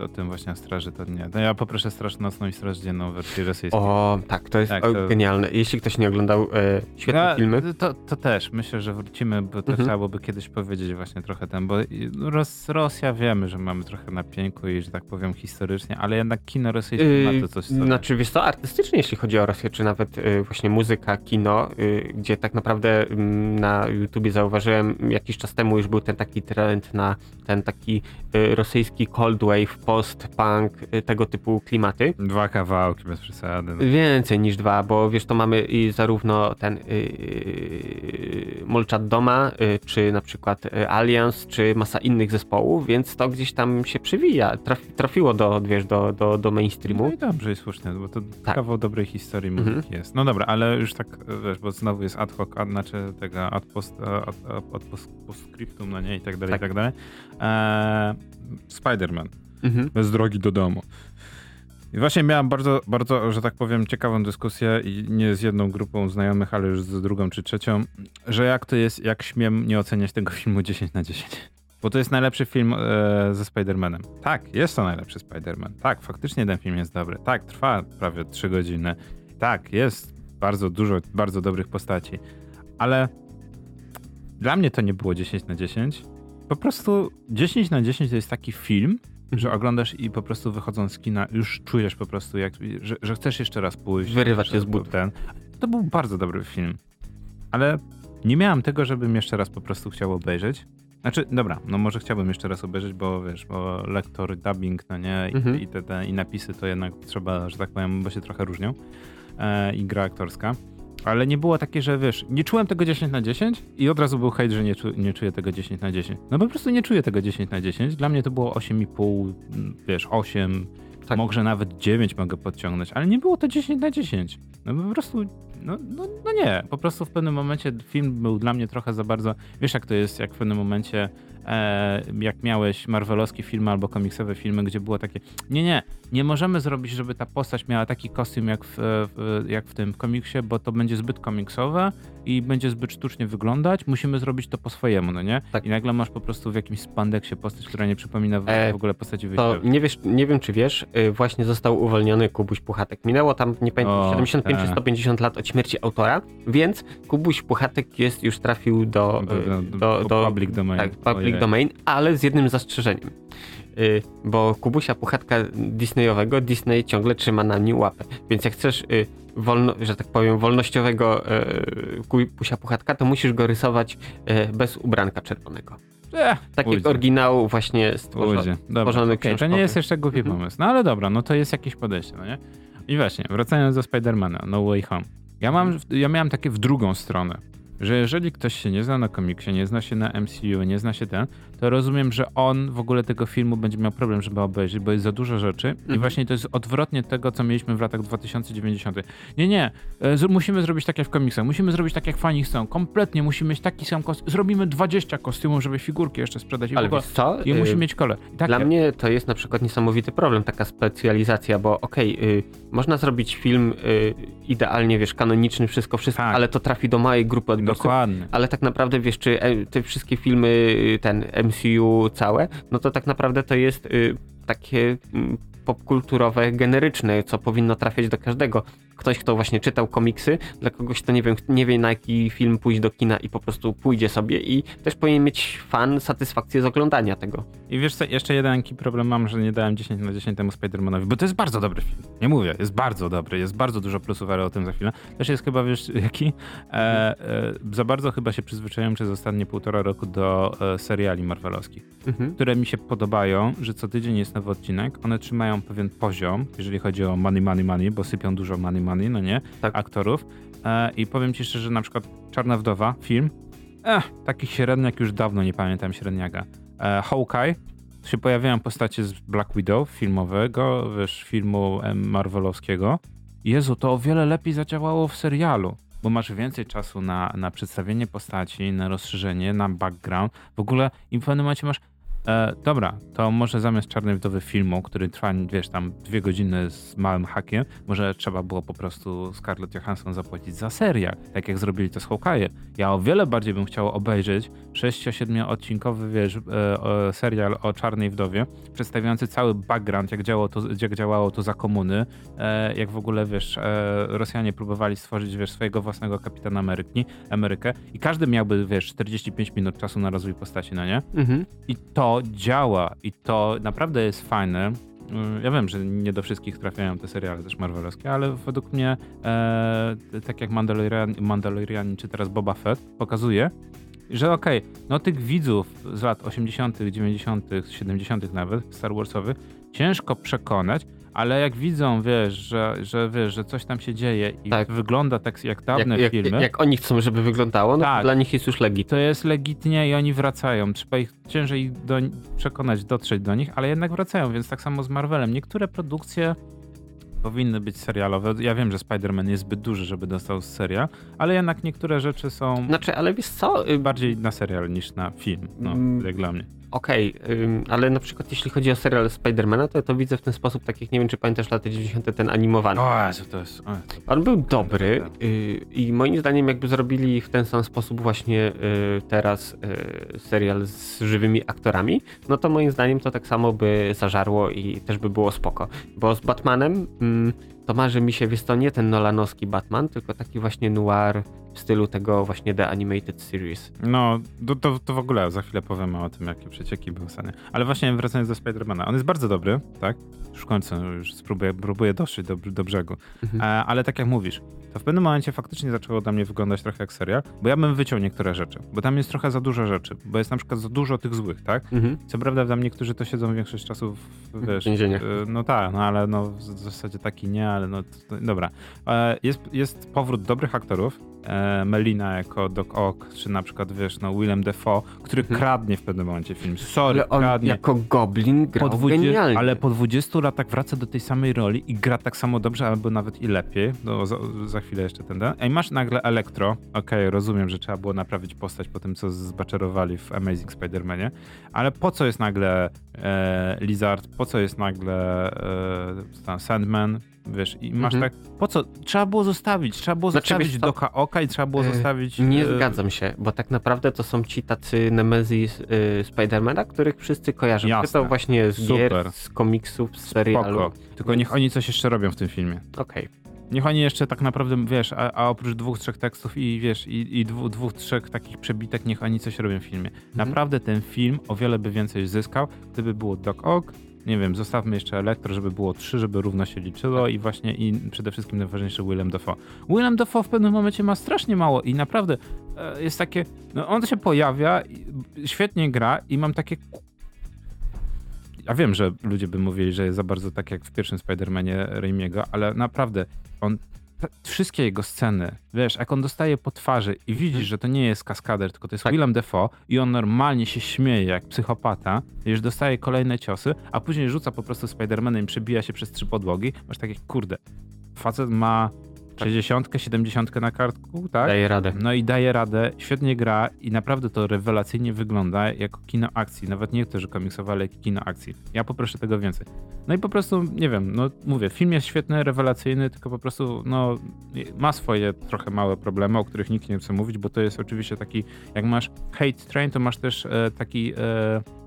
o, o tym właśnie o Straży to nie. No ja poproszę Straż Nocną i Straż Dzienną w wersji rosyjskiej. O, tak, to jest Tak, to- genialne. Jeśli ktoś nie oglądał e, świetne Ja- filmy. To, to też, myślę, że wrócimy, bo to Mhm. trzeba byłoby kiedyś powiedzieć właśnie trochę ten, bo i- Ros, Rosja wiemy, że mamy trochę na pieńku i że tak powiem historycznie, ale jednak kino rosyjskie Yy, ma to coś sobie. Znaczy, wiesz co, artystycznie, jeśli chodzi o Rosję, czy nawet y, właśnie muzyka, kino, y, gdzie tak naprawdę mm, na YouTubie zauważyłem jakiś czas temu już był ten taki trend na ten taki y, rosyjski cold wave, post-punk, y, tego typu klimaty. Dwa kawałki bez przesady. No. Więcej niż dwa, bo wiesz, to mamy i zarówno ten yy, Doma, y, czy na przykład Alliance, czy masa innych zespołów, więc to gdzieś tam się przywija, trafi, trafiło do, wiesz, do, do, do mainstreamu. No i dobrze i słusznie, bo to Tak. kawał dobrej historii Mhm. muzyki jest. No dobra, ale już tak, wiesz, bo znowu jest ad hoc, ad, znaczy tego ad, post, ad, ad, post, postscriptum, no nie, i tak dalej, Tak. i tak dalej. Eee, Spider-Man, Mhm. bez drogi do domu. I właśnie miałem bardzo, bardzo, że tak powiem, ciekawą dyskusję i nie z jedną grupą znajomych, ale już z drugą czy trzecią, że jak to jest, jak śmiem nie oceniać tego filmu 10 na 10. Bo to jest najlepszy film e, ze Spider-Manem. Tak, jest to najlepszy Spider-Man. Tak, faktycznie ten film jest dobry. Tak, trwa prawie 3 godziny. Tak, jest bardzo dużo, bardzo dobrych postaci. Ale dla mnie to nie było 10 na 10. Po prostu 10 na 10 to jest taki film, że oglądasz i po prostu wychodząc z kina już czujesz po prostu, jak, że, że chcesz jeszcze raz pójść. Wyrywa że- cię z butów. Ten. To był bardzo dobry film. Ale nie miałem tego, żebym jeszcze raz po prostu chciał obejrzeć. Znaczy, dobra, no może chciałbym jeszcze raz obejrzeć, bo wiesz, bo lektor, dubbing, no nie, i, Mhm. i, te, te, i napisy to jednak trzeba, że tak powiem, bo się trochę różnią. E, I gra aktorska. Ale nie było takie, że wiesz, nie czułem tego 10 na 10 i od razu był hejt, że nie, czu, nie czuję tego 10 na 10. No po prostu nie czuję tego 10 na 10. Dla mnie to było 8,5, mm, wiesz, 8, Tak. może nawet 9 mogę podciągnąć, ale nie było to 10 na 10. No po prostu, no, no, no nie. Po prostu w pewnym momencie film był dla mnie trochę za bardzo, wiesz jak to jest, jak w pewnym momencie jak miałeś marvelowskie filmy albo komiksowe filmy, gdzie było takie, nie, nie, nie możemy zrobić, żeby ta postać miała taki kostium jak w, w, jak w tym komiksie, bo to będzie zbyt komiksowe i będzie zbyt sztucznie wyglądać, musimy zrobić to po swojemu, no nie? Tak. I nagle masz po prostu w jakimś spandeksie postać, która nie przypomina w, E, w ogóle postaci wyjściowej. nie, wiesz, nie wiem, czy wiesz, y, właśnie został uwolniony Kubuś Puchatek. Minęło tam, nie pamiętam, O, 75 czy tak. 150 lat od śmierci autora, więc Kubuś Puchatek jest, już trafił do, Do- y, do- do, do do public domain. Tak, public Ojej. domain, ale z jednym zastrzeżeniem. Y, Bo Kubusia Puchatka Disneyowego Disney ciągle trzyma na nim łapę. Więc jak chcesz, y, wolno, że tak powiem, wolnościowego y, Kubusia Puchatka, to musisz go rysować bez ubranka czerwonego. Eh, Tak ujdzie. jak oryginał właśnie stworzony. Stworzony okej, to nie jest jeszcze głupi Mhm. pomysł. No ale dobra, no to jest jakieś podejście, no nie? I właśnie, wracając do Spidermana, No Way Home. Ja, mam, ja miałem takie w drugą stronę, że jeżeli ktoś się nie zna na komiksie, nie zna się na MCU, nie zna się ten, to rozumiem, że on w ogóle tego filmu będzie miał problem, żeby obejrzeć, bo jest za dużo rzeczy i Mhm. właśnie to jest odwrotnie tego, co mieliśmy w latach 2090. Nie, nie, e, z- musimy zrobić tak jak w komiksach, musimy zrobić tak jak fani chcą, kompletnie musimy mieć taki sam kostium, zrobimy 20 kostiumów, żeby figurki jeszcze sprzedać i w Ale ogóle... co? I Y, musi mieć kolor. I tak Dla mnie to jest na przykład niesamowity problem, taka specjalizacja, bo okej, y, można zrobić film y, idealnie, wiesz, kanoniczny, wszystko, wszystko, Tak. ale to trafi do małej grupy odbiorców. Dokładnie. Ale tak naprawdę, wiesz, czy e, te wszystkie filmy, y, ten MCU całe, no to tak naprawdę to jest y, takie mm, popkulturowe, generyczne, co powinno trafiać do każdego. Ktoś, kto właśnie czytał komiksy, dla kogoś, kto nie wiem, nie wie na jaki film pójść do kina i po prostu pójdzie sobie i też powinien mieć fan satysfakcję z oglądania tego. I wiesz co, jeszcze jeden taki problem mam, że nie dałem 10 na 10 temu Spider-Manowi, bo to jest bardzo dobry film. Nie mówię, jest bardzo dobry, jest bardzo dużo plusów, ale o tym za chwilę. Też jest chyba, wiesz, jaki? E, e, za bardzo chyba się przyzwyczaiłem przez ostatnie półtora roku do e, seriali marvelowskich, Mhm. które mi się podobają, że co tydzień jest nowy odcinek, one trzymają pewien poziom, jeżeli chodzi o money, money, money, bo sypią dużo money, money, no nie? Tak. Aktorów. E, I powiem ci szczerze, że na przykład Czarna Wdowa, film, eh, taki średniak już dawno nie pamiętam średniaka. E, Hawkeye, się pojawiają postacie z Black Widow filmowego, wiesz, filmu marvelowskiego. Jezu, to o wiele lepiej zadziałało w serialu, bo masz więcej czasu na, na przedstawienie postaci, na rozszerzenie, na background. W ogóle i w pewnym momencie masz E, dobra, to może zamiast Czarnej Wdowy filmu, który trwa, wiesz, tam dwie godziny z małym hakiem, może trzeba było po prostu Scarlett Johansson zapłacić za serial, tak jak zrobili to z Hawkeye. Ja o wiele bardziej bym chciał obejrzeć 6-7 odcinkowy, wiesz, e, e, serial o Czarnej Wdowie, przedstawiający cały background, jak działało to, jak działało to za komuny, e, jak w ogóle, wiesz, e, Rosjanie próbowali stworzyć, wiesz, swojego własnego kapitana Ameryki, Amerykę i każdy miałby, wiesz, 45 minut czasu na rozwój postaci, no nie? Mhm. I to działa i to naprawdę jest fajne. Mm, Ja wiem, że nie do wszystkich trafiają te seriale też marvelowskie, ale według mnie, e, tak jak Mandalorian, Mandalorian czy teraz Boba Fett pokazuje, że okej, no tych widzów z lat 80., 90., 70. nawet, Star Warsowych, ciężko przekonać, ale jak widzą, wiesz, że, że wiesz, że coś tam się dzieje i Tak. wygląda tak jak dawne Jak, jak, filmy, jak oni chcą, żeby wyglądało, no Tak. to dla nich jest już legit. to jest legitnie i oni wracają. Trzeba ich ciężej do, przekonać, dotrzeć do nich, ale jednak wracają, więc tak samo z Marvelem. Niektóre produkcje powinny być serialowe. Ja wiem, że Spider-Man jest zbyt duży, żeby dostał serial, ale jednak niektóre rzeczy są Znaczy, ale wiesz co, y, bardziej na serial niż na film, no, Mm. jak dla mnie. Okej, ym, ale na przykład jeśli chodzi o serial Spidermana, to ja to widzę w ten sposób, tak jak nie wiem, czy pamiętasz lata 90. ten animowany. O, Jezu, to jest... O, to... On był dobry y, i moim zdaniem jakby zrobili w ten sam sposób właśnie y, teraz y, serial z żywymi aktorami, no to moim zdaniem to tak samo by zażarło i też by było spoko. Bo z Batmanem mm, to marzy mi się, wiesz to nie ten nolanowski Batman, tylko taki właśnie noir w stylu tego właśnie The Animated Series. No, to, to, w ogóle za chwilę powiemy o tym, jakie przecieki były stanie. Ale właśnie wracając do Spidermana, on jest bardzo dobry, tak? Już w końcu, już spróbuję, próbuję dotrzeć do, do brzegu. Mhm. E, ale tak jak mówisz, to w pewnym momencie faktycznie zaczęło dla mnie wyglądać trochę jak serial, bo ja bym wyciął niektóre rzeczy, bo tam jest trochę za dużo rzeczy, bo jest na przykład za dużo tych złych, tak? Mhm. Co prawda tam niektórzy to siedzą większość czasu w, W wiesz, więzieniach. e, no tak, no ale no w zasadzie taki nie, ale no to, dobra. E, jest, jest powrót dobrych aktorów, e, Melina jako Doc Ock, czy na przykład wiesz, no Willem Dafoe, który Mhm. kradnie w pewnym momencie film. Sorry, Ale on kradnie. jako Goblin grał Po 20, genialnie. ale po 20 latach wraca do tej samej roli i gra tak samo dobrze, albo nawet i lepiej. No, za, za chwilę jeszcze ten. ten. Ej, masz nagle Elektro. Okej, rozumiem, że trzeba było naprawić postać po tym, co zbaczer w Amazing Spider-Manie, ale po co jest nagle e, Lizard, po co jest nagle e, Sandman, wiesz, i masz Mhm. tak, po co? Trzeba było zostawić, trzeba było Znaczy, zostawić co? Doka Oka i trzeba było E, zostawić... Nie e, zgadzam się, bo tak naprawdę to są ci tacy Nemezis y, Spidermana, których wszyscy kojarzą. Jasne. To właśnie z Super. gier, z komiksów, z serialu. Spoko. Tylko niech oni coś jeszcze robią w tym filmie. Okej. Niech oni jeszcze tak naprawdę, wiesz, a, a oprócz dwóch, trzech tekstów i wiesz, i, i dwóch, dwóch, trzech takich przebitek, niech oni coś robią w filmie. Naprawdę ten film o wiele by więcej zyskał, gdyby było Doc Ock, nie wiem, zostawmy jeszcze Elektro, żeby było trzy, żeby równo się liczyło i właśnie i przede wszystkim najważniejszy Willem Dafoe. Willem Dafoe w pewnym momencie ma strasznie mało i naprawdę e, jest takie, no on się pojawia, świetnie gra i mam takie ja wiem, że ludzie by mówili, że jest za bardzo tak jak w pierwszym Spider-Manie Raimiego, ale naprawdę on wszystkie jego sceny, wiesz, jak on dostaje po twarzy i widzisz, że to nie jest kaskader, tylko to jest Tak. Willem Dafoe i on normalnie się śmieje jak psychopata, już dostaje kolejne ciosy, a później rzuca po prostu Spider-Manem i przebija się przez trzy podłogi, masz takie, kurde, facet ma Tak. 60, 70 na kartku, tak? Daje radę. No i daje radę, świetnie gra i naprawdę to rewelacyjnie wygląda jako kino akcji. Nawet nie to, że komiksowe, ale kino akcji. Ja poproszę tego więcej. No i po prostu, nie wiem, no mówię, film jest świetny, rewelacyjny, tylko po prostu, no ma swoje trochę małe problemy, o których nikt nie chce mówić, bo to jest oczywiście taki, jak masz hate train, to masz też e, taki e,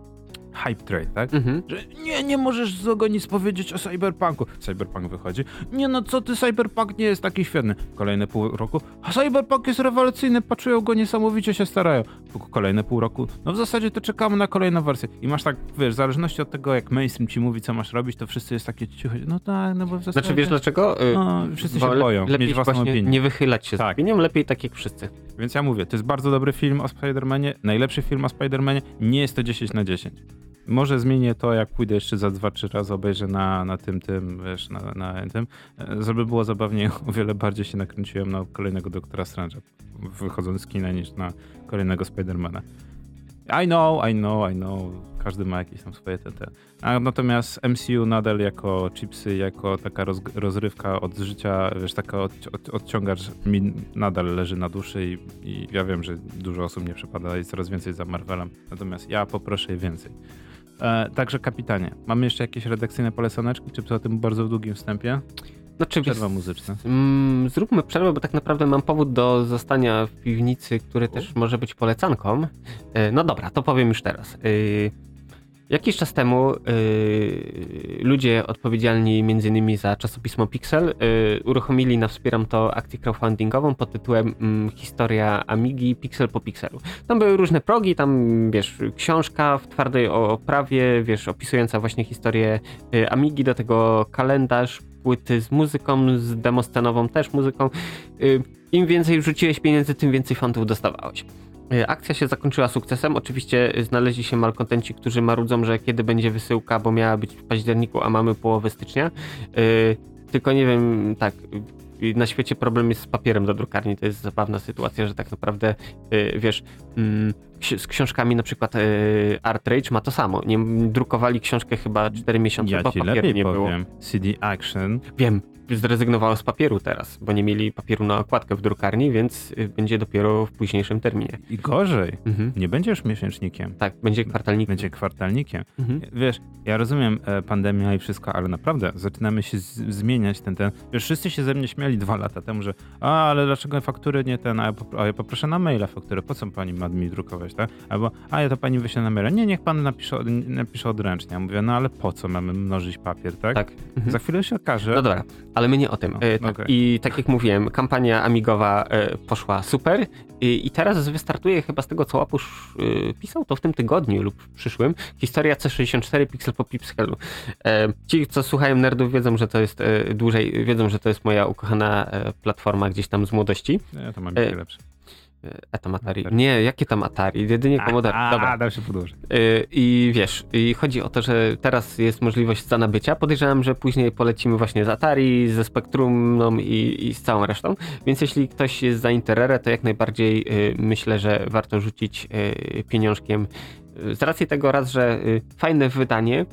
hype train, tak? Mhm. Że nie, nie możesz złego nic powiedzieć o Cyberpunku. Cyberpunk wychodzi. Nie no, co ty, Cyberpunk nie jest taki świetny. Kolejne pół roku. A Cyberpunk jest rewelacyjny, poczują go niesamowicie, się starają. Kolejne pół roku. No w zasadzie to czekamy na kolejną wersję. I masz tak, wiesz, w zależności od tego, jak mainstream ci mówi, co masz robić, to wszyscy jest takie cicho. No tak, no bo w zasadzie... Znaczy wiesz dlaczego? Y, No, wszyscy bo się boją Lepiej mieć własną opinię. nie wychylać się z Tak. opinią, lepiej tak jak wszyscy. Więc ja mówię, to jest bardzo dobry film o Spider-Manie, najlepszy film o Spider-Manie, nie jest to 10 na 10. Może zmienię to, jak pójdę jeszcze za dwa, trzy razy, obejrzę na, na tym, tym, wiesz, na, na tym. Żeby było zabawniej, o wiele bardziej się nakręciłem na kolejnego Doktora Strange'a, wychodząc z kina, niż na kolejnego Spidermana. I know, I know, I know. Każdy ma jakieś tam swoje te, te. Natomiast MCU nadal jako chipsy, jako taka roz, rozrywka od życia, wiesz, taka od, od, odciągacz mi nadal leży na duszy i, i ja wiem, że dużo osób nie przypada i coraz więcej za Marvelem. Natomiast ja poproszę więcej. E, także kapitanie, mamy jeszcze jakieś redakcyjne polecaneczki, czy po tym bardzo długim wstępie? Znaczy, Przerwa muzyczna. Mm, zróbmy przerwę, bo tak naprawdę mam powód do zostania w piwnicy, który też może być polecanką. E, No dobra, to powiem już teraz. E, Jakiś czas temu e, ludzie odpowiedzialni m.in. za czasopismo Pixel e, uruchomili na Wspieram to akcję crowdfundingową pod tytułem mm, Historia Amigi Pixel po Pixelu. Tam były różne progi, tam wiesz, książka w twardej oprawie, wiesz, opisująca właśnie historię e, Amigi, do tego kalendarz, płyty z muzyką, z demoscenową też muzyką. Y, Im więcej rzuciłeś pieniędzy, tym więcej fantów dostawałeś. Y, Akcja się zakończyła sukcesem. Oczywiście znaleźli się malkontenci, którzy marudzą, że kiedy będzie wysyłka, bo miała być w październiku, a mamy połowę stycznia. Y, Tylko nie wiem, tak, y, na świecie problem jest z papierem do drukarni. To jest zabawna sytuacja, że tak naprawdę, y, wiesz, mm, z książkami na przykład y, Art Rage ma to samo. Nie drukowali książkę chyba 4 miesiące, Ja bo papieru nie było. powiem. CD Action Wiem, zrezygnowało z papieru teraz, bo nie mieli papieru na okładkę w drukarni, więc y, będzie dopiero w późniejszym terminie. i gorzej. Mhm. Nie będziesz miesięcznikiem, Tak, będzie kwartalnik. będzie kwartalnikiem. Mhm. Wiesz, ja rozumiem e, pandemia i wszystko, ale naprawdę zaczynamy się zmieniać ten, ten. Wiesz, wszyscy się ze mnie śmiali dwa lata temu, że a, ale dlaczego faktury nie ten, a ja, a ja poproszę na maila fakturę, po co pani ma mi drukować, tak? Albo, a ja to pani wyśle na maila. Nie, niech pan napisze, napisze odręcznie. Ja mówię, no ale po co mamy mnożyć papier, tak? Tak. Mhm. Za chwilę się okaże. No dobra, ale my nie o tym. No, E, tak, okej. I tak jak mówiłem, kampania Amigowa e, poszła super I, i teraz wystartuje chyba z tego, co Łapusz e, pisał, to w tym tygodniu lub w przyszłym, historia C64 Pixel po Pixelu. E, ci, co słuchają nerdów, wiedzą, że to jest e, dłużej, wiedzą, że to jest moja ukochana e, platforma gdzieś tam z młodości. Ja to mam lepsze. E, tam Atari. Nie, jakie tam Atari? Jedynie Commodore. A, Dobra. a, się podłożyć. Y, I wiesz, i chodzi o to, że teraz jest możliwość za nabycia. Podejrzewam, że później polecimy właśnie z Atari, ze Spectrum no, i, i z całą resztą. Więc jeśli ktoś jest za Interere, to jak najbardziej y, myślę, że warto rzucić y, pieniążkiem. Z racji tego raz, że fajne wydanie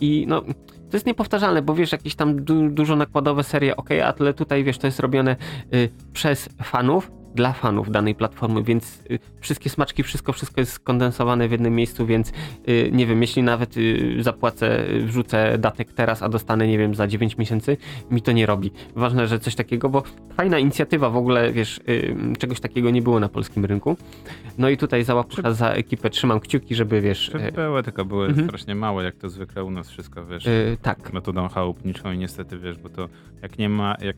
i no. To jest niepowtarzalne, bo wiesz, jakieś tam du dużo nakładowe serie, ok, ale tutaj wiesz, to jest robione y, przez fanów, dla fanów danej platformy, więc y, wszystkie smaczki, wszystko, wszystko jest skondensowane w jednym miejscu, więc y, nie wiem, jeśli nawet y, zapłacę, wrzucę datek teraz, a dostanę, nie wiem, za 9 miesięcy, mi to nie robi. Ważne, że coś takiego, bo fajna inicjatywa w ogóle, wiesz, czegoś takiego nie było na polskim rynku. No i tutaj za łapucha, za ekipę trzymam kciuki, żeby, wiesz, były, tylko były Mhm. strasznie małe, jak to zwykle u nas wszystko, wiesz. y, tak, metodą chałupniczą i niestety wiesz, bo to jak nie ma, jak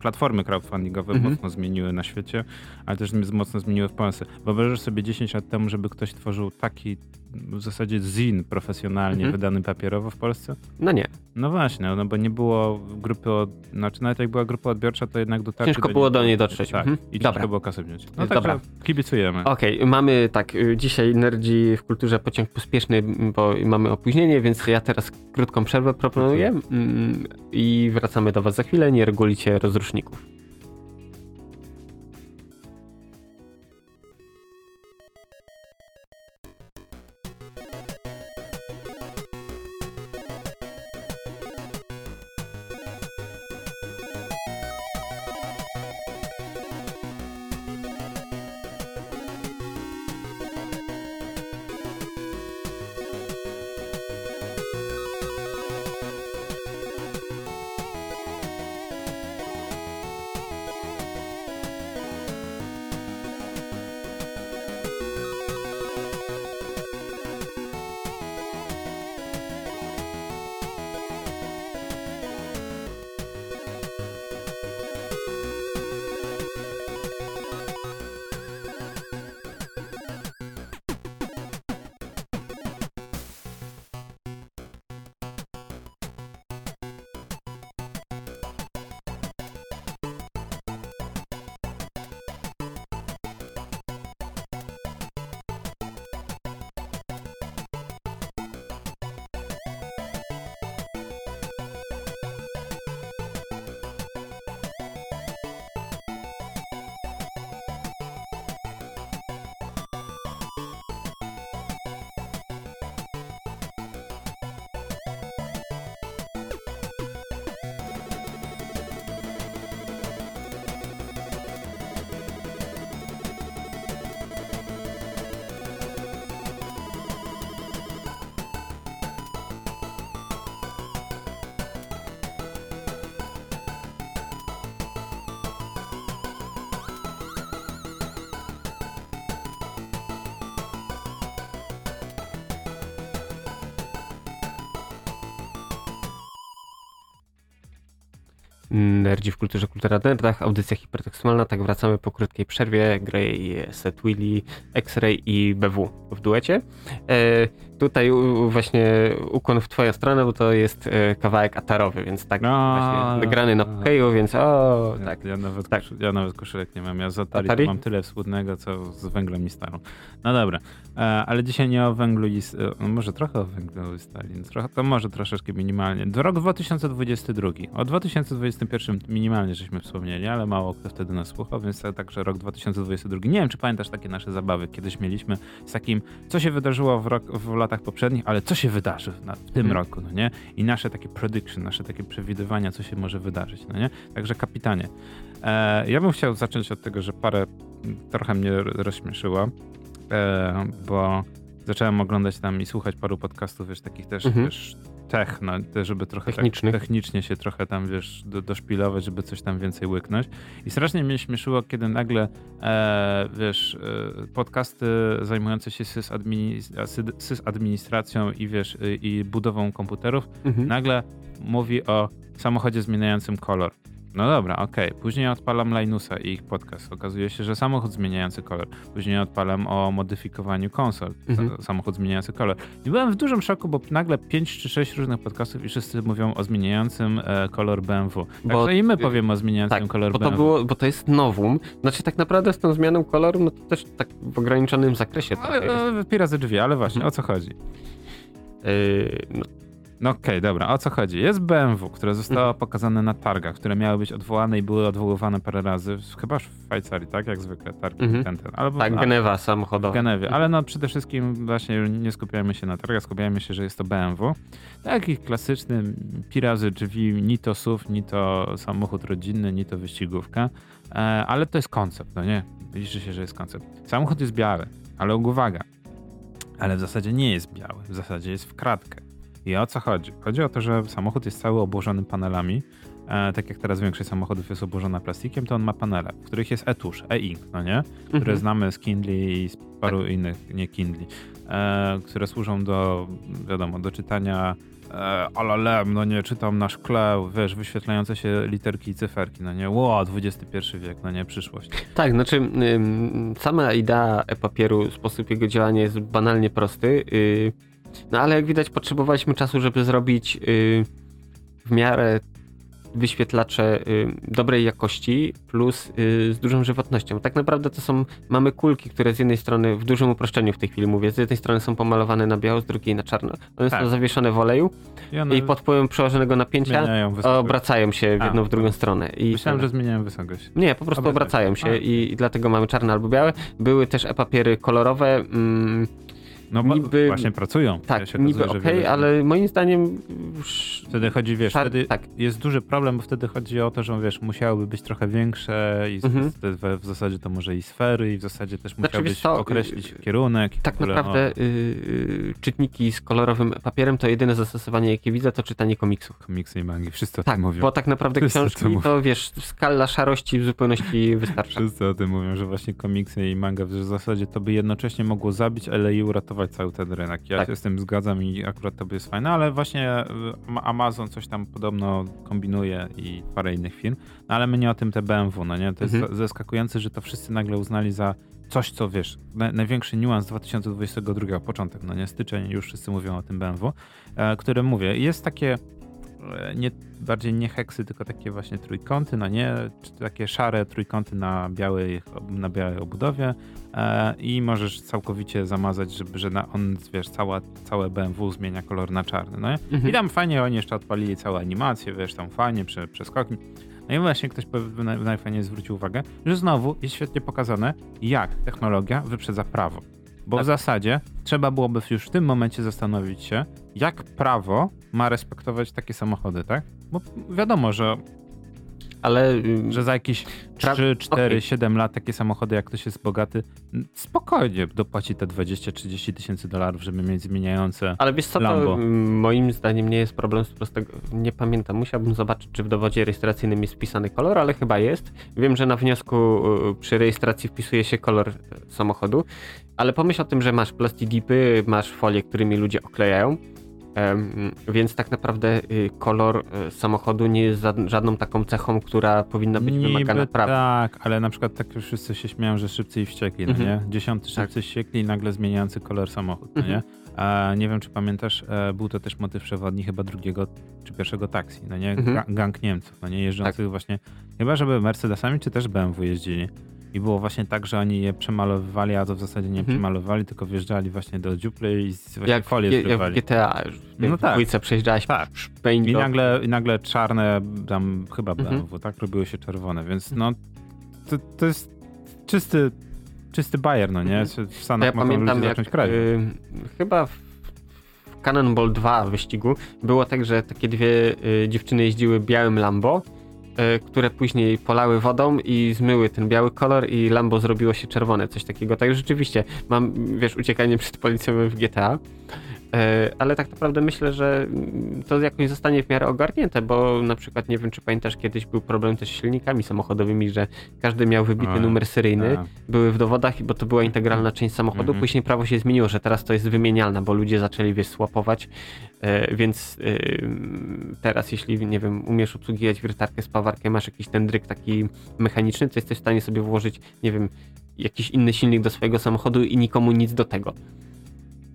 platformy crowdfundingowe Mhm. mocno zmieniły na świecie, ale też mocno zmieniły w Polsce. Wyobrażasz sobie 10 lat temu, żeby ktoś tworzył taki w zasadzie zin profesjonalnie Mhm. wydany papierowo w Polsce? no nie. No właśnie, no bo nie było grupy, od, znaczy nawet jak była grupa odbiorcza, to jednak dotarcie Ciężko było do niej dotrzeć. Tak, Mhm. i Dobra. ciężko było kasę wziąć. No Dobra. także kibicujemy. Okej, mamy tak, y, dzisiaj nerdzi w kulturze pociąg pospieszny, bo mamy opóźnienie, więc ja teraz krótką przerwę proponuję mm, i wracamy do was za chwilę, nie regulicie rozruszników. Nerdzi w kulturze, kultura nerdach, audycja hipertekstualna, tak wracamy po krótkiej przerwie, Grey, Set Willy, X-Ray i BW w duecie. E, tutaj właśnie ukłon w twoją stronę, bo to jest e, kawałek atarowy, więc tak A, właśnie nagrany na pokeju, więc o, Ja, tak. ja, nawet tak. Ja nawet koszulek nie mam. Ja z Atari, Atari? Mam tyle wspólnego, co z węglem i stalą. No dobra, e, ale dzisiaj nie o węglu i... No może trochę o węglu i stali. no Trochę, to może troszeczkę minimalnie. Rok 2022. O 2021 minimalnie żeśmy wspomnieli, ale mało kto wtedy nas słuchał, więc to także rok 2022. Nie wiem, czy pamiętasz takie nasze zabawy, kiedyś mieliśmy z takim, co się wydarzyło w, rok, w latach poprzednich, ale co się wydarzy na, w tym Mhm. roku, no nie? I nasze takie prediction, nasze takie przewidywania, co się może wydarzyć, no nie? Także kapitanie. E, ja bym chciał zacząć od tego, że parę trochę mnie rozśmieszyło, e, bo zacząłem oglądać tam i słuchać paru podcastów, wiesz, takich też, Mhm. wiesz, techno, te, żeby trochę Technicznych. Tak, technicznie się trochę tam, wiesz, do, doszpilować, żeby coś tam więcej łyknąć. I strasznie mnie śmieszyło, kiedy nagle, e, wiesz, e, podcasty zajmujące się sysadministracją i, wiesz, i budową komputerów, Mhm. nagle mówi o samochodzie zmieniającym kolor. No dobra, okej. Później odpalam Linusa i ich podcast. Okazuje się, że samochód zmieniający kolor. Później odpalam o modyfikowaniu konsol. Mhm. Sa- Samochód zmieniający kolor. I byłem w dużym szoku, bo nagle 5 czy 6 różnych podcastów i wszyscy mówią o zmieniającym e, kolor BMW. Bo- Także i my powiemy o zmieniającym Tak, kolor bo to, BMW. było, bo to jest nowum. Znaczy tak naprawdę z tą zmianą koloru, no to też tak w ograniczonym zakresie trochę jest. Ale, e, razy drzwi, ale właśnie, Mhm. o co chodzi? Yy, no, No okej, dobra, o co chodzi? Jest BMW, które zostało Mhm. pokazane na targach, które miały być odwołane i były odwoływane parę razy, chyba w Szwajcarii, tak? Jak zwykle, targi Mhm. ten, ten. Albo, tak, Genewa w samochodowa. Genewie, ale no przede wszystkim właśnie nie skupiamy się na targach, skupiamy się, że jest to BMW. Taki klasyczny pi razy drzwi, ni to SUV, ni to samochód rodzinny, ni to wyścigówka, e, ale to jest koncept, no nie? Liczy się, że jest koncept. Samochód jest biały, ale uwaga, ale w zasadzie nie jest biały, w zasadzie jest w kratkę. I o co chodzi? Chodzi o to, że samochód jest cały obłożony panelami. E, tak jak teraz większość samochodów jest obłożona plastikiem, to on ma panele, w których jest e-tusz, e-ink, no nie? Które Mhm. znamy z Kindle i z paru innych, nie Kindle, e, które służą do, wiadomo, do czytania e, alalem, no nie, czytam na szkle, wiesz, wyświetlające się literki i cyferki, no nie, ło, XXI wiek, no nie, przyszłość. Tak, znaczy sama idea e-papieru, sposób jego działania jest banalnie prosty. Yy, no ale jak widać potrzebowaliśmy czasu, żeby zrobić yy, w miarę wyświetlacze y, dobrej jakości plus y, z dużą żywotnością. Tak naprawdę to są, mamy kulki, które z jednej strony, w dużym uproszczeniu w tej chwili mówię, z jednej strony są pomalowane na biało, z drugiej na czarno. One Tak. są zawieszone w oleju I one i pod wpływem przełożonego napięcia obracają się w A, jedną, w drugą stronę. I Myślałem, że zmieniają wysokość. nie, po prostu Obracają się. A. i, i dlatego mamy czarne albo białe. Były też e-papiery kolorowe. Mm, No bo Niby- właśnie pracują. tak, Ja niby okej, wiele- ale moim zdaniem Wtedy chodzi, wiesz, Szar- wtedy tak. jest duży problem, bo wtedy chodzi o to, że wiesz, musiałyby być trochę większe i Mhm. w, w zasadzie to może i sfery i w zasadzie też Znaczy, musiałbyś co, określić y- kierunek. tak ogóle, naprawdę y, y, czytniki z kolorowym papierem to jedyne zastosowanie, jakie widzę, to czytanie komiksów. Komiksy i mangi, wszyscy o Tak, tym mówią. bo tak naprawdę Wszyscy to książki mówią. to wiesz, skala szarości w zupełności wystarcza. Wszyscy o tym mówią, że właśnie komiksy i manga w zasadzie to by jednocześnie mogło zabić, ale i uratować cały ten rynek. Ja Tak. się z tym zgadzam i akurat to by jest fajne, ale właśnie Ma- Amazon coś tam podobno kombinuje i parę innych firm, no ale my nie o tym te BMW, no nie? To jest Mhm. zaskakujące, że to wszyscy nagle uznali za coś, co wiesz, na, największy niuans 2022, początek, no nie, styczeń, już wszyscy mówią o tym BMW, e, które mówię, jest takie e, nie, bardziej nie heksy, tylko takie właśnie trójkąty, no nie, takie szare trójkąty na białej, na białej obudowie e, i możesz całkowicie zamazać, żeby, że na, on, wiesz, cała, całe BMW zmienia kolor na czarny, no nie? Mhm. I tam fajnie oni jeszcze odpalili całą animację, wiesz, tam fajnie, prze, przeskoki. No i właśnie ktoś najfajniej zwrócił uwagę, że znowu jest świetnie pokazane, jak technologia wyprzedza prawo. Bo Tak. w zasadzie trzeba byłoby już w tym momencie zastanowić się, jak prawo ma respektować takie samochody, tak? Bo wiadomo, że, Ale że za jakieś Pra- 3, 4, okej. 7 lat takie samochody, jak ktoś jest bogaty, spokojnie dopłaci te 20-30 tysięcy dolarów, żeby mieć zmieniające. Ale wiesz co, to Lambo. mm, moim zdaniem nie jest problem z prostego, nie pamiętam, musiałbym zobaczyć, czy w dowodzie rejestracyjnym jest wpisany kolor, ale chyba jest. Wiem, że na wniosku przy rejestracji wpisuje się kolor e, samochodu, ale pomyśl o tym, że masz plastidipy, masz folie, którymi ludzie oklejają Więc tak naprawdę y, kolor y, samochodu nie jest żadną taką cechą, która powinna być wymagana Niby prawem. tak, ale na przykład tak już wszyscy się śmieją, że szybcy i wściekli, no Mhm. nie? Dziesiąty szybcy i wściekli i nagle zmieniający kolor samochód, no Mhm. nie? A nie wiem, czy pamiętasz, e, był to też motyw przewodni chyba drugiego czy pierwszego taksi, no nie? Mhm. Ga- gang Niemców, no nie? Jeżdżących właśnie, chyba żeby Mercedesami czy też BMW jeździli. I było właśnie tak, że oni je przemalowywali, a to w zasadzie nie Mhm. przemalowywali, tylko wjeżdżali właśnie do dziupli i z- właśnie Jak, w folię jak w. GTA, w tej No tak. dwójce przejeżdżałeś Tak. I nagle, I nagle czarne, tam chyba Mhm. BMW, tak? Robiły się czerwone, więc no to, to jest czysty, czysty bajer, no nie? Mhm. W Stanach ja pamiętam, jak zacząć kraść. y, chyba w, w Cannonball 2 wyścigu było tak, że takie dwie y, dziewczyny jeździły białym Lambo, które później polały wodą i zmyły ten biały kolor i Lambo zrobiło się czerwone, coś takiego. Tak rzeczywiście, mam, wiesz, uciekanie przed policją w GTA. E, Ale tak naprawdę myślę, że mm, to jakoś zostanie w miarę ogarnięte, bo na przykład nie wiem, czy pamiętasz, kiedyś był problem też z silnikami samochodowymi, że każdy miał wybity numer seryjny, Tak. były w dowodach, bo to była integralna część samochodu. Mhm. Później prawo się zmieniło, że teraz to jest wymienialna, bo ludzie zaczęli wiesz, swapować, e, więc e, teraz jeśli, nie wiem, umiesz obsługiwać wiertarkę, spawarkę, masz jakiś ten dryk taki mechaniczny, to jesteś w stanie sobie włożyć, nie wiem, jakiś inny silnik do swojego samochodu i nikomu nic do tego.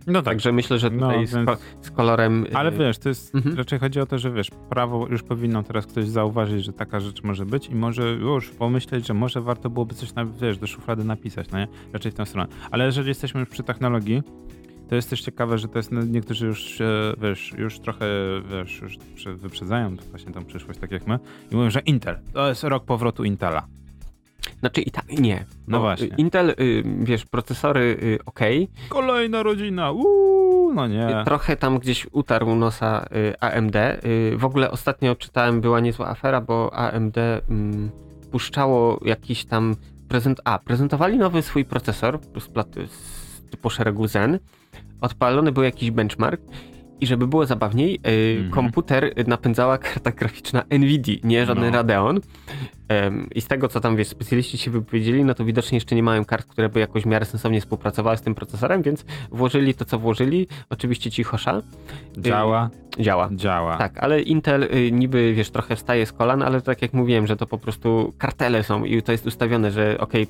No tak, Także myślę, że No, tutaj z, więc- z kolorem... ale wiesz, to jest, Mhm. raczej chodzi o to, że wiesz, prawo już powinno teraz ktoś zauważyć, że taka rzecz może być i może już pomyśleć, że może warto byłoby coś, na, wiesz, do szuflady napisać, no nie? Raczej w tę stronę. Ale jeżeli jesteśmy już przy technologii, to jest też ciekawe, że to jest, no, niektórzy już, wiesz, już trochę, wiesz, już prze- wyprzedzają właśnie tą przyszłość, tak jak my, i mówią, że Intel, to jest rok powrotu Intela. Znaczy i tak, nie. No Bo, właśnie. y, Intel, y, wiesz, procesory y, ok, Kolejna rodzina, uuu, no nie. Trochę tam gdzieś utarł nosa y, AMD. Y, w ogóle ostatnio czytałem, była niezła afera, bo AMD mm, puszczało jakiś tam prezent. A, prezentowali nowy swój procesor z, plat- z typu szeregu Zen. Odpalony był jakiś benchmark. I żeby było zabawniej, y, Mhm. komputer napędzała karta graficzna NVIDIA, nie żaden No. Radeon. I z tego, co tam wiesz, specjaliści się wypowiedzieli, no to widocznie jeszcze nie mają kart, które by jakoś w miarę sensownie współpracowały z tym procesorem, więc włożyli to, co włożyli. Oczywiście cichosza. Działa, Działa. działa. Tak, ale Intel y, niby, wiesz, trochę wstaje z kolan, ale tak jak mówiłem, że to po prostu kartele są i to jest ustawione, że okej,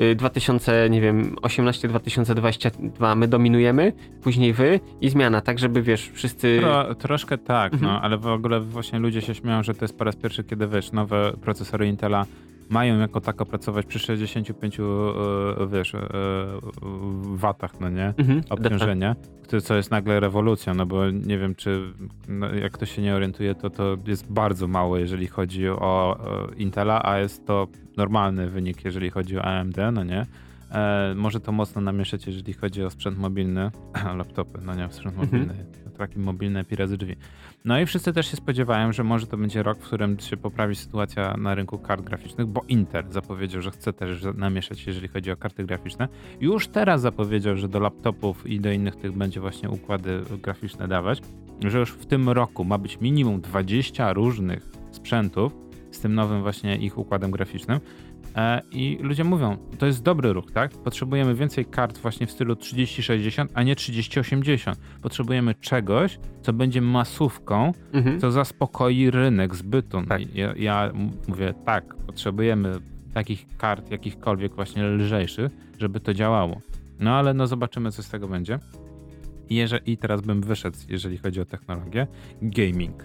y, 2000, nie wiem, 18-2022 my dominujemy, później wy i zmiana, tak żeby, wiesz, wszyscy... Tro, troszkę tak, Mhm. no, ale w ogóle właśnie ludzie się śmieją, że to jest po raz pierwszy, kiedy wiesz, nowe procesory Intela mają jako tako pracować przy 65 e, wiesz, e, watach, no nie? Mhm, Obciążenia, które- co jest nagle rewolucją, no bo nie wiem, czy no, jak ktoś się nie orientuje, to to jest bardzo mało, jeżeli chodzi o e, Intela, a jest to normalny wynik, jeżeli chodzi o AMD, no nie? E, może to mocno namieszać, jeżeli chodzi o sprzęt mobilny, laptopy, no nie, sprzęt Mhm. Traki mobilne, pirazy drzwi. No i wszyscy też się spodziewają, że może to będzie rok, w którym się poprawi sytuacja na rynku kart graficznych, bo Intel zapowiedział, że chce też namieszać, jeżeli chodzi o karty graficzne. Już teraz zapowiedział, że do laptopów i do innych tych będzie właśnie układy graficzne dawać, że już w tym roku ma być minimum 20 różnych sprzętów z tym nowym właśnie ich układem graficznym. E, I ludzie mówią, to jest dobry ruch, tak? Potrzebujemy więcej kart właśnie w stylu 3060, a nie 3080. Potrzebujemy czegoś, co będzie masówką, Mhm. co zaspokoi rynek zbytu. Tak. Ja, ja mówię, tak, potrzebujemy takich kart, jakichkolwiek właśnie lżejszych, żeby to działało. No ale no zobaczymy, co z tego będzie. I, jeże- I teraz bym wyszedł, jeżeli chodzi o technologię, gaming.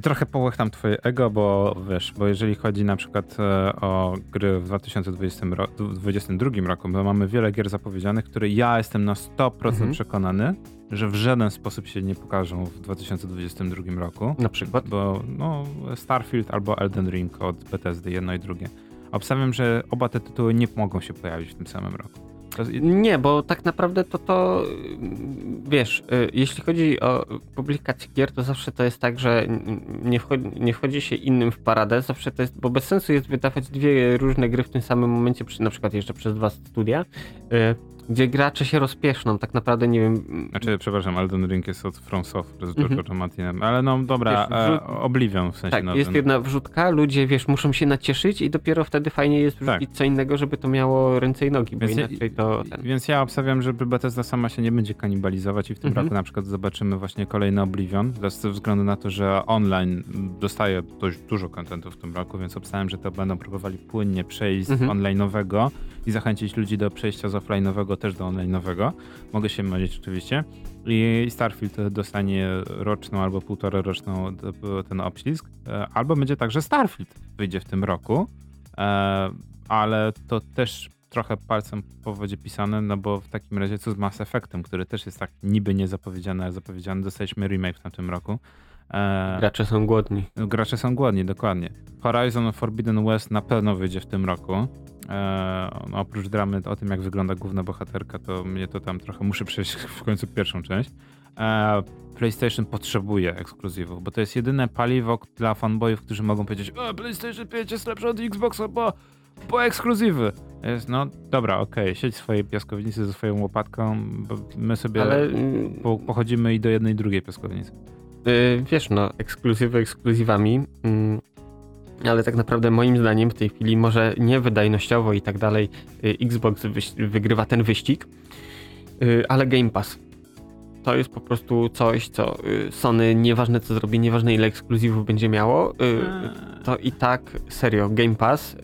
I trochę połechtam twoje ego, bo wiesz, bo jeżeli chodzi na przykład e, o gry w 2020 ro- 2022 roku, bo mamy wiele gier zapowiedzianych, które ja jestem na 100% Mhm. przekonany, że w żaden sposób się nie pokażą w 2022 roku. Na przykład. Bo no, Starfield albo Elden Ring od Bethesdy, jedno i drugie. Obstawiam, że oba te tytuły nie mogą się pojawić w tym samym roku. Nie, bo tak naprawdę to to, wiesz, y, jeśli chodzi o publikację gier, to zawsze to jest tak, że nie wchodzi, nie wchodzi się innym w paradę, zawsze to jest, bo bez sensu jest wydawać dwie różne gry w tym samym momencie, przy, na przykład jeszcze przez dwa studia, y, gdzie gracze się rozpieszną, tak naprawdę nie wiem... mm, Znaczy, przepraszam, Elden Ring jest od From Software z Mhm. George'em Martinem, ale no dobra, Wiesz, wrzut- e, Oblivion w sensie Tak, jest jedna wrzutka, ludzie, wiesz, muszą się nacieszyć i dopiero wtedy fajnie jest wrzucić Tak. co innego, żeby to miało ręce i nogi, bo Więc inaczej to... Ten... Więc ja obstawiam, że Bethesda sama się nie będzie kanibalizować i w tym Mhm. roku na przykład zobaczymy właśnie kolejny Oblivion, ze względu na to, że online dostaje dość dużo kontentu w tym roku, więc obstawiam, że to będą próbowali płynnie przejść z Mhm. online'owego i zachęcić ludzi do przejścia z offline'owego też do online'owego. Mogę się mylić oczywiście. I Starfield dostanie roczną albo półtora roczną d- ten obślizg, e, albo będzie tak, że Starfield wyjdzie w tym roku, e, ale to też trochę palcem po wodzie pisane, no bo w takim razie co z Mass Effectem, który też jest tak niby niezapowiedziany, ale zapowiedziany, dostaliśmy remake w tamtym roku. E, Gracze są głodni. Gracze są głodni, dokładnie. Horizon Forbidden West na pewno wyjdzie w tym roku. E, no, oprócz dramy o tym, jak wygląda główna bohaterka, to mnie to tam trochę muszę przejść w końcu pierwszą część. E, PlayStation potrzebuje ekskluzywów, bo to jest jedyne paliwo dla fanboyów, którzy mogą powiedzieć o, PlayStation 5 jest lepsze od Xboxa, bo, bo ekskluzywy. Jest, no dobra, okej, siedź w swojej piaskownicy ze swoją łopatką, bo my sobie Ale mm, po, pochodzimy i do jednej i drugiej piaskownicy. y, wiesz, no, ekskluzywy ekskluzywami, mm, ale tak naprawdę moim zdaniem w tej chwili może nie wydajnościowo i tak dalej y, Xbox wygrywa ten wyścig, y, ale Game Pass. To jest po prostu coś, co y, Sony, nieważne co zrobi, nieważne ile ekskluzywów będzie miało, y, to i tak serio, Game Pass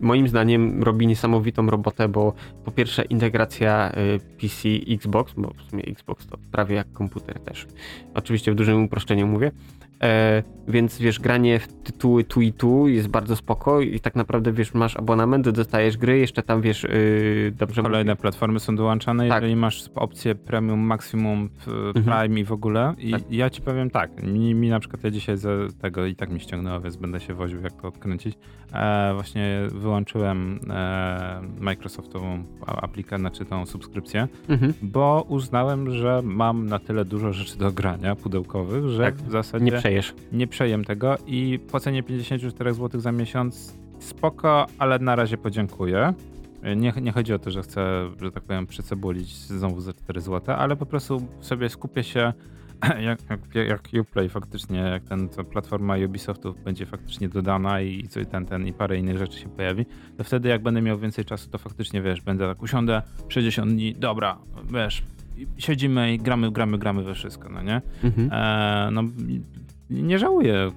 moim zdaniem robi niesamowitą robotę, bo po pierwsze integracja PC, Xbox, bo w sumie Xbox to prawie jak komputer też. Oczywiście w dużym uproszczeniu mówię. E, więc wiesz, granie w tytuły tu i tu jest bardzo spoko i tak naprawdę wiesz, masz abonament, dostajesz gry, jeszcze tam wiesz, y, dobrze Kolejne platformy są dołączane, Tak. jeżeli masz opcję premium, maksimum, p- Mhm. prime i w ogóle. I Tak. ja ci powiem tak, mi, mi na przykład ja dzisiaj z tego i tak mi ściągnęło, więc będę się woził jak to odkręcić. E, właśnie wyłączyłem e, Microsoftową aplikację, znaczy tą subskrypcję, Mhm. bo uznałem, że mam na tyle dużo rzeczy do grania pudełkowych, że Tak. w zasadzie Nie przejesz. nie przejem tego i po cenie 54 zł za miesiąc spoko, ale na razie podziękuję. Nie, nie chodzi o to, że chcę, że tak powiem, przycebulić znowu za 4 zł, ale po prostu sobie skupię się, jak, jak, jak Uplay faktycznie, jak ten, co platforma Ubisoftu będzie faktycznie dodana i co i ten, ten i parę innych rzeczy się pojawi, to wtedy jak będę miał więcej czasu, to faktycznie, wiesz, będę tak usiądę 60 dni, dobra, wiesz, siedzimy i gramy, gramy, gramy we wszystko, no nie? Mhm. E, no, nie żałuję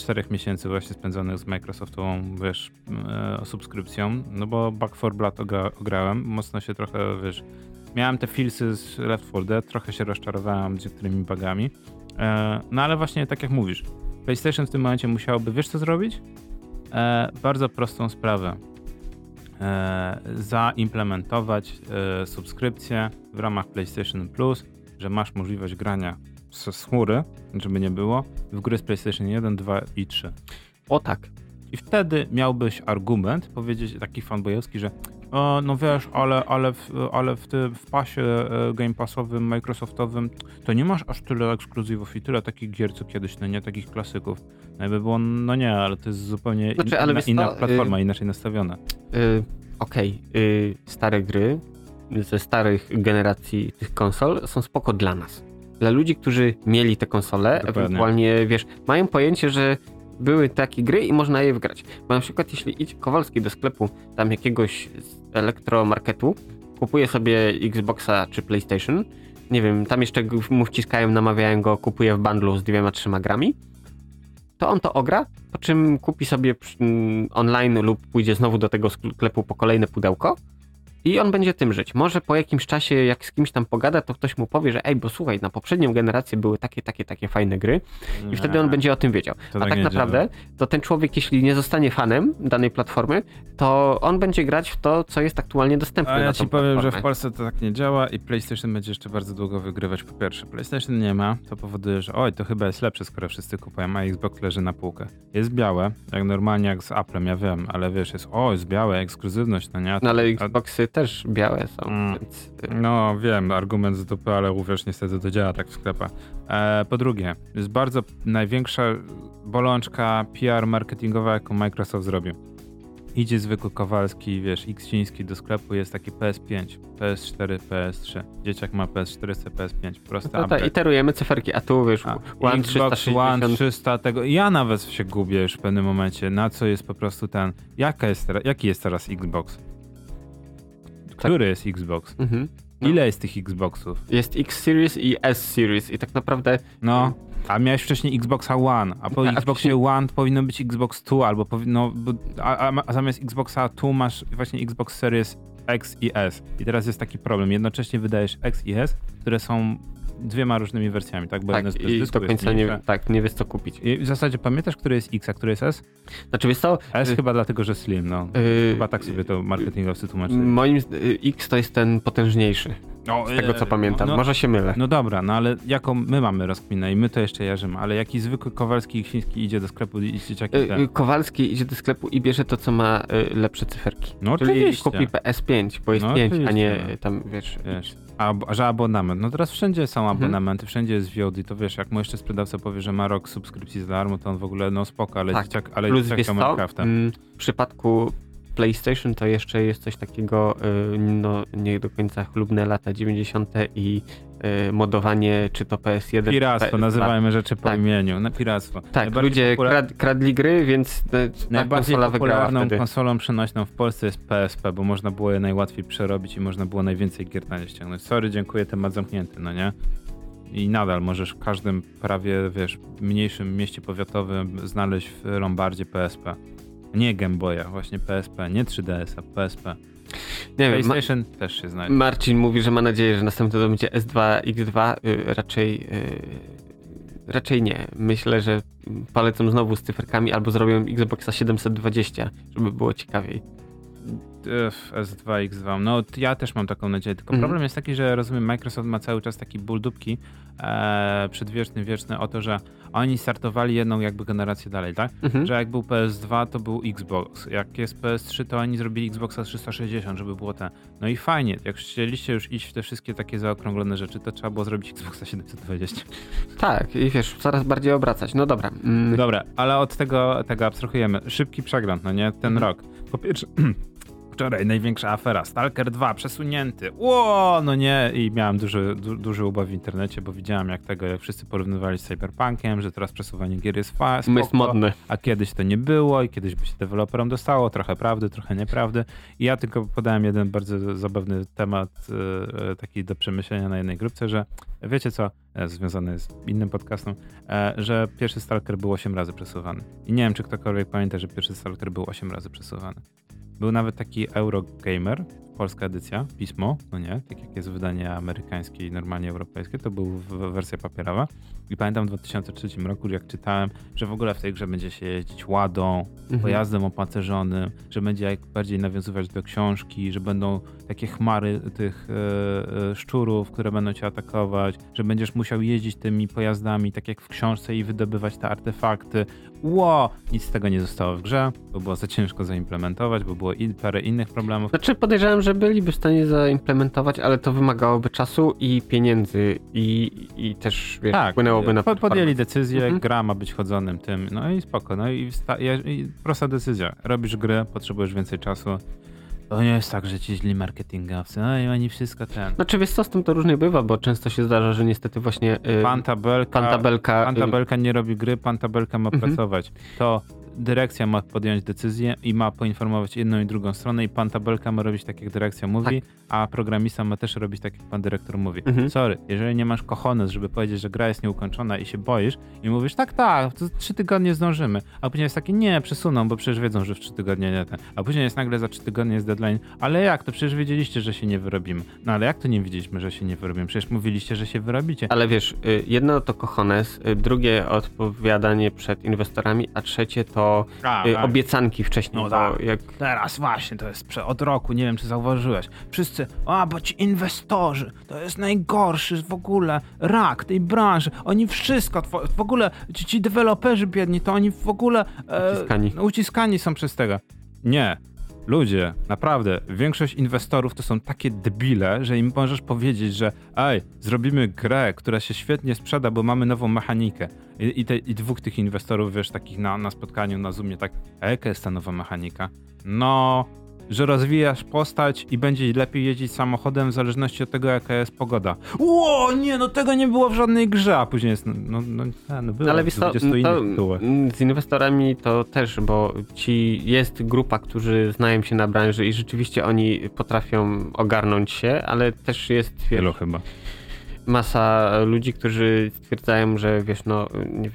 czterech miesięcy właśnie spędzonych z Microsoftową, wiesz, e, subskrypcją, no bo Back 4 Blood ogra, ograłem, mocno się trochę, wiesz, miałem te filsy z Left 4 Dead, trochę się rozczarowałem z niektórymi bugami, e, no ale właśnie tak jak mówisz, PlayStation w tym momencie musiałoby, wiesz co zrobić? E, bardzo prostą sprawę. E, zaimplementować subskrypcję w ramach PlayStation Plus, że masz możliwość grania z chmury, żeby nie było, w gry z PlayStation 1, 2 i 3. O tak. I wtedy miałbyś argument powiedzieć taki fanboyowski, że no wiesz, ale, ale, w, ale w tym w pasie e, Game Passowym, Microsoftowym to nie masz aż tyle ekskluzywów i tyle takich gier co kiedyś, no nie takich klasyków. No i by było, no nie, ale to jest zupełnie Znaczy, inna, ale wiesz inna co, platforma, inaczej nastawiona. Y, Okej, y, stare gry ze starych generacji tych konsol są spoko dla nas. Dla ludzi, którzy mieli te konsole, Dokładnie. ewentualnie, wiesz, mają pojęcie, że były takie gry i można je wgrać. Bo na przykład jeśli idzie Kowalski do sklepu tam jakiegoś z elektromarketu, kupuje sobie Xboxa czy PlayStation, nie wiem, tam jeszcze mu wciskają, namawiają go, kupuje w bundlu z dwiema, trzema grami, to on to ogra, po czym kupi sobie online lub pójdzie znowu do tego sklepu po kolejne pudełko i on będzie tym żyć. Może po jakimś czasie, jak z kimś tam pogada, to ktoś mu powie, że ej, bo słuchaj, na poprzednią generację były takie, takie, takie fajne gry i wtedy on będzie o tym wiedział. To A tak tak naprawdę, to ten człowiek, jeśli nie zostanie fanem danej platformy, to on będzie grać w to, co jest aktualnie dostępne A na ja tą ci powiem, że w platformę. Polsce to tak nie działa i PlayStation będzie jeszcze bardzo długo wygrywać po pierwsze. PlayStation nie ma, to powoduje, że oj, to chyba jest lepsze, skoro wszyscy kupują, a Xbox leży na półkę. Jest białe, jak normalnie jak z Applem, ja wiem, ale wiesz, jest o, jest białe, ekskluzywność, no nie? No ale Xboxy też białe są, Mm. więc... y, No wiem, argument z dupy, ale uwierz, niestety to działa tak w sklepach. E, po drugie, jest bardzo największa bolączka PR marketingowa, jaką Microsoft zrobił. idzie zwykły Kowalski, wiesz, X chiński do sklepu, jest taki PS5, PS4, PS3. Dzieciak ma PS4, chce PS5, prosty No to iterujemy cyferki, a tu wiesz, A, One Xbox 360. One 300 tego. Ja nawet się gubię już w pewnym momencie, na co jest po prostu ten. Jaka jest jaki jest teraz Xbox? Który jest Xbox? Mhm. No. Ile jest tych Xboxów? Jest X Series i S Series i tak naprawdę No. A miałeś wcześniej Xboxa One, a po A Xboxie wcześniej- One powinno być Xbox Two, albo powinno, a, a, a zamiast Xboxa Two masz właśnie Xbox Series X i S. I teraz jest taki problem. Jednocześnie wydajesz X i S, które są dwiema różnymi wersjami, tak? Bo tak, jest bez dysku, do jest końca nie, tak, nie wiesz co kupić. I w zasadzie pamiętasz, który jest X, a który jest S? Znaczy wiesz co, S Y- chyba dlatego, że slim, no. yy, Chyba tak sobie to marketingowcy tłumaczyli. moim z- y, X to jest ten potężniejszy, No, z tego co e, pamiętam. no, Może się mylę. No dobra, no ale jaką my mamy rozkminę i my to jeszcze jarzymy, ale jaki zwykły Kowalski i Ksiński idzie do sklepu i dzieciaki Y, y, Kowalski idzie do sklepu i bierze to, co ma y, lepsze cyferki. No Czyli oczywiście. kupi PS5, bo jest No 5, a nie no. y, tam, wiesz... Wiesz, a, że abonament, no teraz wszędzie są Mhm. abonamenty, wszędzie jest VOD, to wiesz, jak mu jeszcze sprzedawca powie, że ma rok subskrypcji za darmo, to on w ogóle, no spoko, ale Tak. dzieciak, ale Plus dzieciak Minecrafta. mm, w przypadku PlayStation to jeszcze jest coś takiego, y, no nie do końca chlubne lata 90. i modowanie, czy to PS1, czy Piractwo, PS2. nazywajmy rzeczy po Tak. imieniu, na piractwo. Tak, ludzie popular- krad, kradli gry, więc y, ta Najbardziej konsola wygrała popularną konsolą przenośną w Polsce jest PSP, bo można było je najłatwiej przerobić i można było najwięcej gier na nie ściągnąć. Sorry, dziękuję, temat zamknięty, no nie? I nadal możesz w każdym prawie, wiesz, mniejszym mieście powiatowym znaleźć w Lombardzie PSP. Nie Game Boya, właśnie PSP, nie 3DS-a, PSP. Nie wiem, ma, też się znajdzie. Marcin mówi, że ma nadzieję, że następny to będzie S2, X2. Y, raczej, y, raczej nie. Myślę, że polecą znowu z cyferkami albo zrobią Xboxa 720, żeby było ciekawiej. Ech, S2, X2. No ja też mam taką nadzieję, tylko Mhm. problem jest taki, że rozumiem, Microsoft ma cały czas taki ból dupki e, przedwieczny, wieczny o to, że oni startowali jedną jakby generację dalej, tak? Mhm. Że jak był PS2, to był Xbox. Jak jest PS3, to oni zrobili Xboxa 360, żeby było ten. No i fajnie, jak chcieliście już iść w te wszystkie takie zaokrąglone rzeczy, to trzeba było zrobić Xboxa 720. Tak, i wiesz, coraz bardziej obracać. No dobra. Mm, Dobra, ale od tego, tego abstrahujemy. Szybki przegląd, no nie? Ten Mhm. rok. Po pierwsze, wczoraj największa afera. Stalker 2 przesunięty. Ło, no nie. I miałem duży, du, duży ubaw w internecie, bo widziałem jak tego, jak wszyscy porównywali z Cyberpunkiem, że teraz przesuwanie gier jest fa- jest modny. a kiedyś to nie było i kiedyś by się deweloperom dostało. Trochę prawdy, trochę nieprawdy. I ja tylko podałem jeden bardzo zabawny temat, e, e, taki do przemyślenia na jednej grupce, że wiecie co, e, związany z innym podcastem, e, że pierwszy Stalker był 8 razy przesuwany. I nie wiem, czy ktokolwiek pamięta, że pierwszy Stalker był 8 razy przesuwany. Był nawet taki Eurogamer, polska edycja, pismo, no nie, tak jak jest wydanie amerykańskie i normalnie europejskie, to był w- wersja papierowa. I pamiętam w 2003 roku, jak czytałem, że w ogóle w tej grze będzie się jeździć ładą, Mhm. pojazdem opancerzonym, że będzie jak bardziej nawiązywać do książki, że będą takie chmary tych e, e, szczurów, które będą cię atakować, że będziesz musiał jeździć tymi pojazdami, tak jak w książce i wydobywać te artefakty. Ło! Nic z tego nie zostało w grze, bo było za ciężko zaimplementować, bo było i parę innych problemów. Znaczy podejrzewam, że byliby w stanie zaimplementować, ale to wymagałoby czasu i pieniędzy i, i też wiesz, na Tak, po- podjęli decyzję, Mhm. gra ma być chodzonym tym, no i spoko, no i, i, prosta decyzja. Robisz grę, potrzebujesz więcej czasu. To nie jest tak, że ci źli marketingowcy, no i oni wszystko ten. Znaczy wiesz co, z tym to różnie bywa, bo często się zdarza, że niestety właśnie y, Pan tabelka, pan tabelka... pan y, nie robi gry, pan tabelka ma Mhm. pracować. To dyrekcja ma podjąć decyzję i ma poinformować jedną i drugą stronę i pan tabelka ma robić tak, jak dyrekcja mówi, a programista ma też robić tak, jak pan dyrektor mówi. Mhm. Sorry, jeżeli nie masz kochones, żeby powiedzieć, że gra jest nieukończona i się boisz i mówisz, tak, tak, to trzy tygodnie zdążymy, a później jest takie, nie, przesuną, bo przecież wiedzą, że w trzy tygodnie nie ten, a później jest nagle za trzy tygodnie jest deadline, ale jak, to przecież wiedzieliście, że się nie wyrobimy. No ale jak to nie wiedzieliśmy, że się nie wyrobimy? Przecież mówiliście, że się wyrobicie. Ale wiesz, y, jedno to cojones, y, drugie odpowiadanie przed inwestorami, a trzecie to A, y, tak. obiecanki wcześniej. No tak. jak Teraz właśnie, to jest od roku, nie wiem czy zauważyłeś. Wszyscy, a bo ci inwestorzy, to jest najgorszy w ogóle rak tej branży. Oni wszystko, w ogóle ci, ci deweloperzy biedni, to oni w ogóle e, Uciskani. uciskani są przez tego. Nie. Ludzie, naprawdę, większość inwestorów to są takie debile, że im możesz powiedzieć, że ej, zrobimy grę, która się świetnie sprzeda, bo mamy nową mechanikę. I, i, te, I dwóch tych inwestorów, wiesz, takich na, na spotkaniu na Zoomie, tak, a jaka jest ta nowa mechanika? No, że rozwijasz postać i będzie lepiej jeździć samochodem w zależności od tego, jaka jest pogoda. Ło, nie, no tego nie było w żadnej grze, a później jest, no, no, no, no było Ale wiesz co, 20 to, innych tytułach. mm, z inwestorami to też, bo ci jest grupa, którzy znają się na branży i rzeczywiście oni potrafią ogarnąć się, ale też jest Wielu chyba. Masa ludzi, którzy stwierdzają, że wiesz, no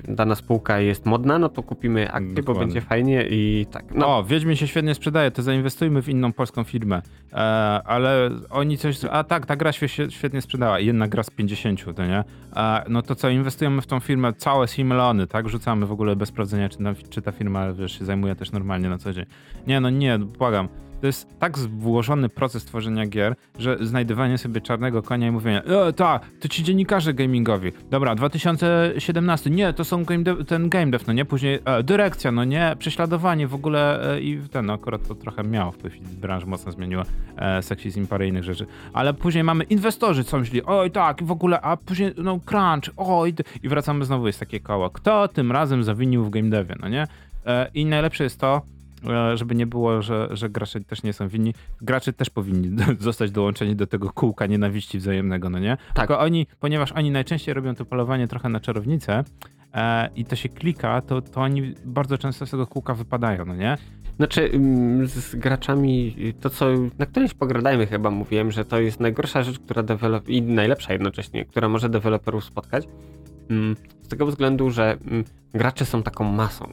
dana spółka jest modna, no to kupimy akcje, bo Dokładnie. będzie fajnie i tak. No, O, Wiedźmin się świetnie sprzedaje, to zainwestujmy w inną polską firmę. E, ale oni coś. A tak, ta gra się świe- świetnie sprzedała. Jedna gra z 50, to nie? E, no to co, inwestujemy w tą firmę całe miliony, tak? Rzucamy w ogóle bez sprawdzenia, czy, czy ta firma wiesz, się zajmuje też normalnie na co dzień. Nie, no nie, błagam. To jest tak włożony proces tworzenia gier, że znajdywanie sobie czarnego konia i mówienie, e, tak, to ci dziennikarze gamingowi. Dobra, 2017, nie, to są game dev, ten game dev, no nie? Później e, dyrekcja, no nie? Prześladowanie w ogóle e, i ten, no akurat to trochę miało wpływ i branża mocno zmieniła e, seksizm, parę innych rzeczy. Ale później mamy inwestorzy, co myśli, oj tak, w ogóle, a później, no crunch, oj, i wracamy znowu, jest takie koło. Kto tym razem zawinił w game devie, no nie? E, I najlepsze jest to, żeby nie było, że, że gracze też nie są winni. Gracze też powinni zostać dołączeni do tego kółka nienawiści wzajemnego, no nie? Tak. Tylko oni, ponieważ oni najczęściej robią to polowanie trochę na czarownicę e, i to się klika, to, to oni bardzo często z tego kółka wypadają, no nie? Znaczy, mm, z graczami, y, to co na którymś pogradajmy chyba mówiłem, że to jest najgorsza rzecz, która dewelop i najlepsza jednocześnie, która może deweloperów spotkać. Mm, Z tego względu, że mm, gracze są taką masą,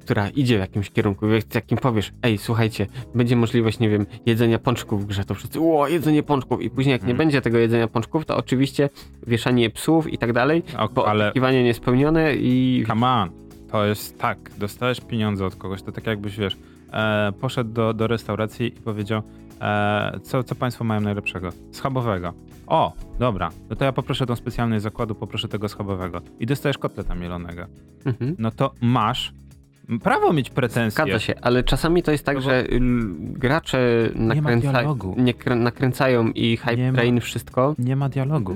która idzie w jakimś kierunku. Jak im powiesz, ej, słuchajcie, będzie możliwość, nie wiem, jedzenia pączków w grze, to wszyscy, o, jedzenie pączków. I później jak nie Mhm. będzie tego jedzenia pączków, to oczywiście wieszanie psów i tak dalej, O, bo ale oczekiwanie niespełnione i come on, to jest tak, dostajesz pieniądze od kogoś, to tak jakbyś, wiesz, e, poszedł do, do restauracji i powiedział, e, co, co państwo mają najlepszego? Schabowego. O, dobra, no to ja poproszę tą specjalność zakładu, poproszę tego schabowego. I dostajesz kotleta mielonego. Mhm. No to masz prawo mieć pretensje. Zgadza się, ale czasami to jest tak, No że y, gracze nakręca... nie krę- nakręcają i hype Nie ma. train wszystko. Nie ma dialogu.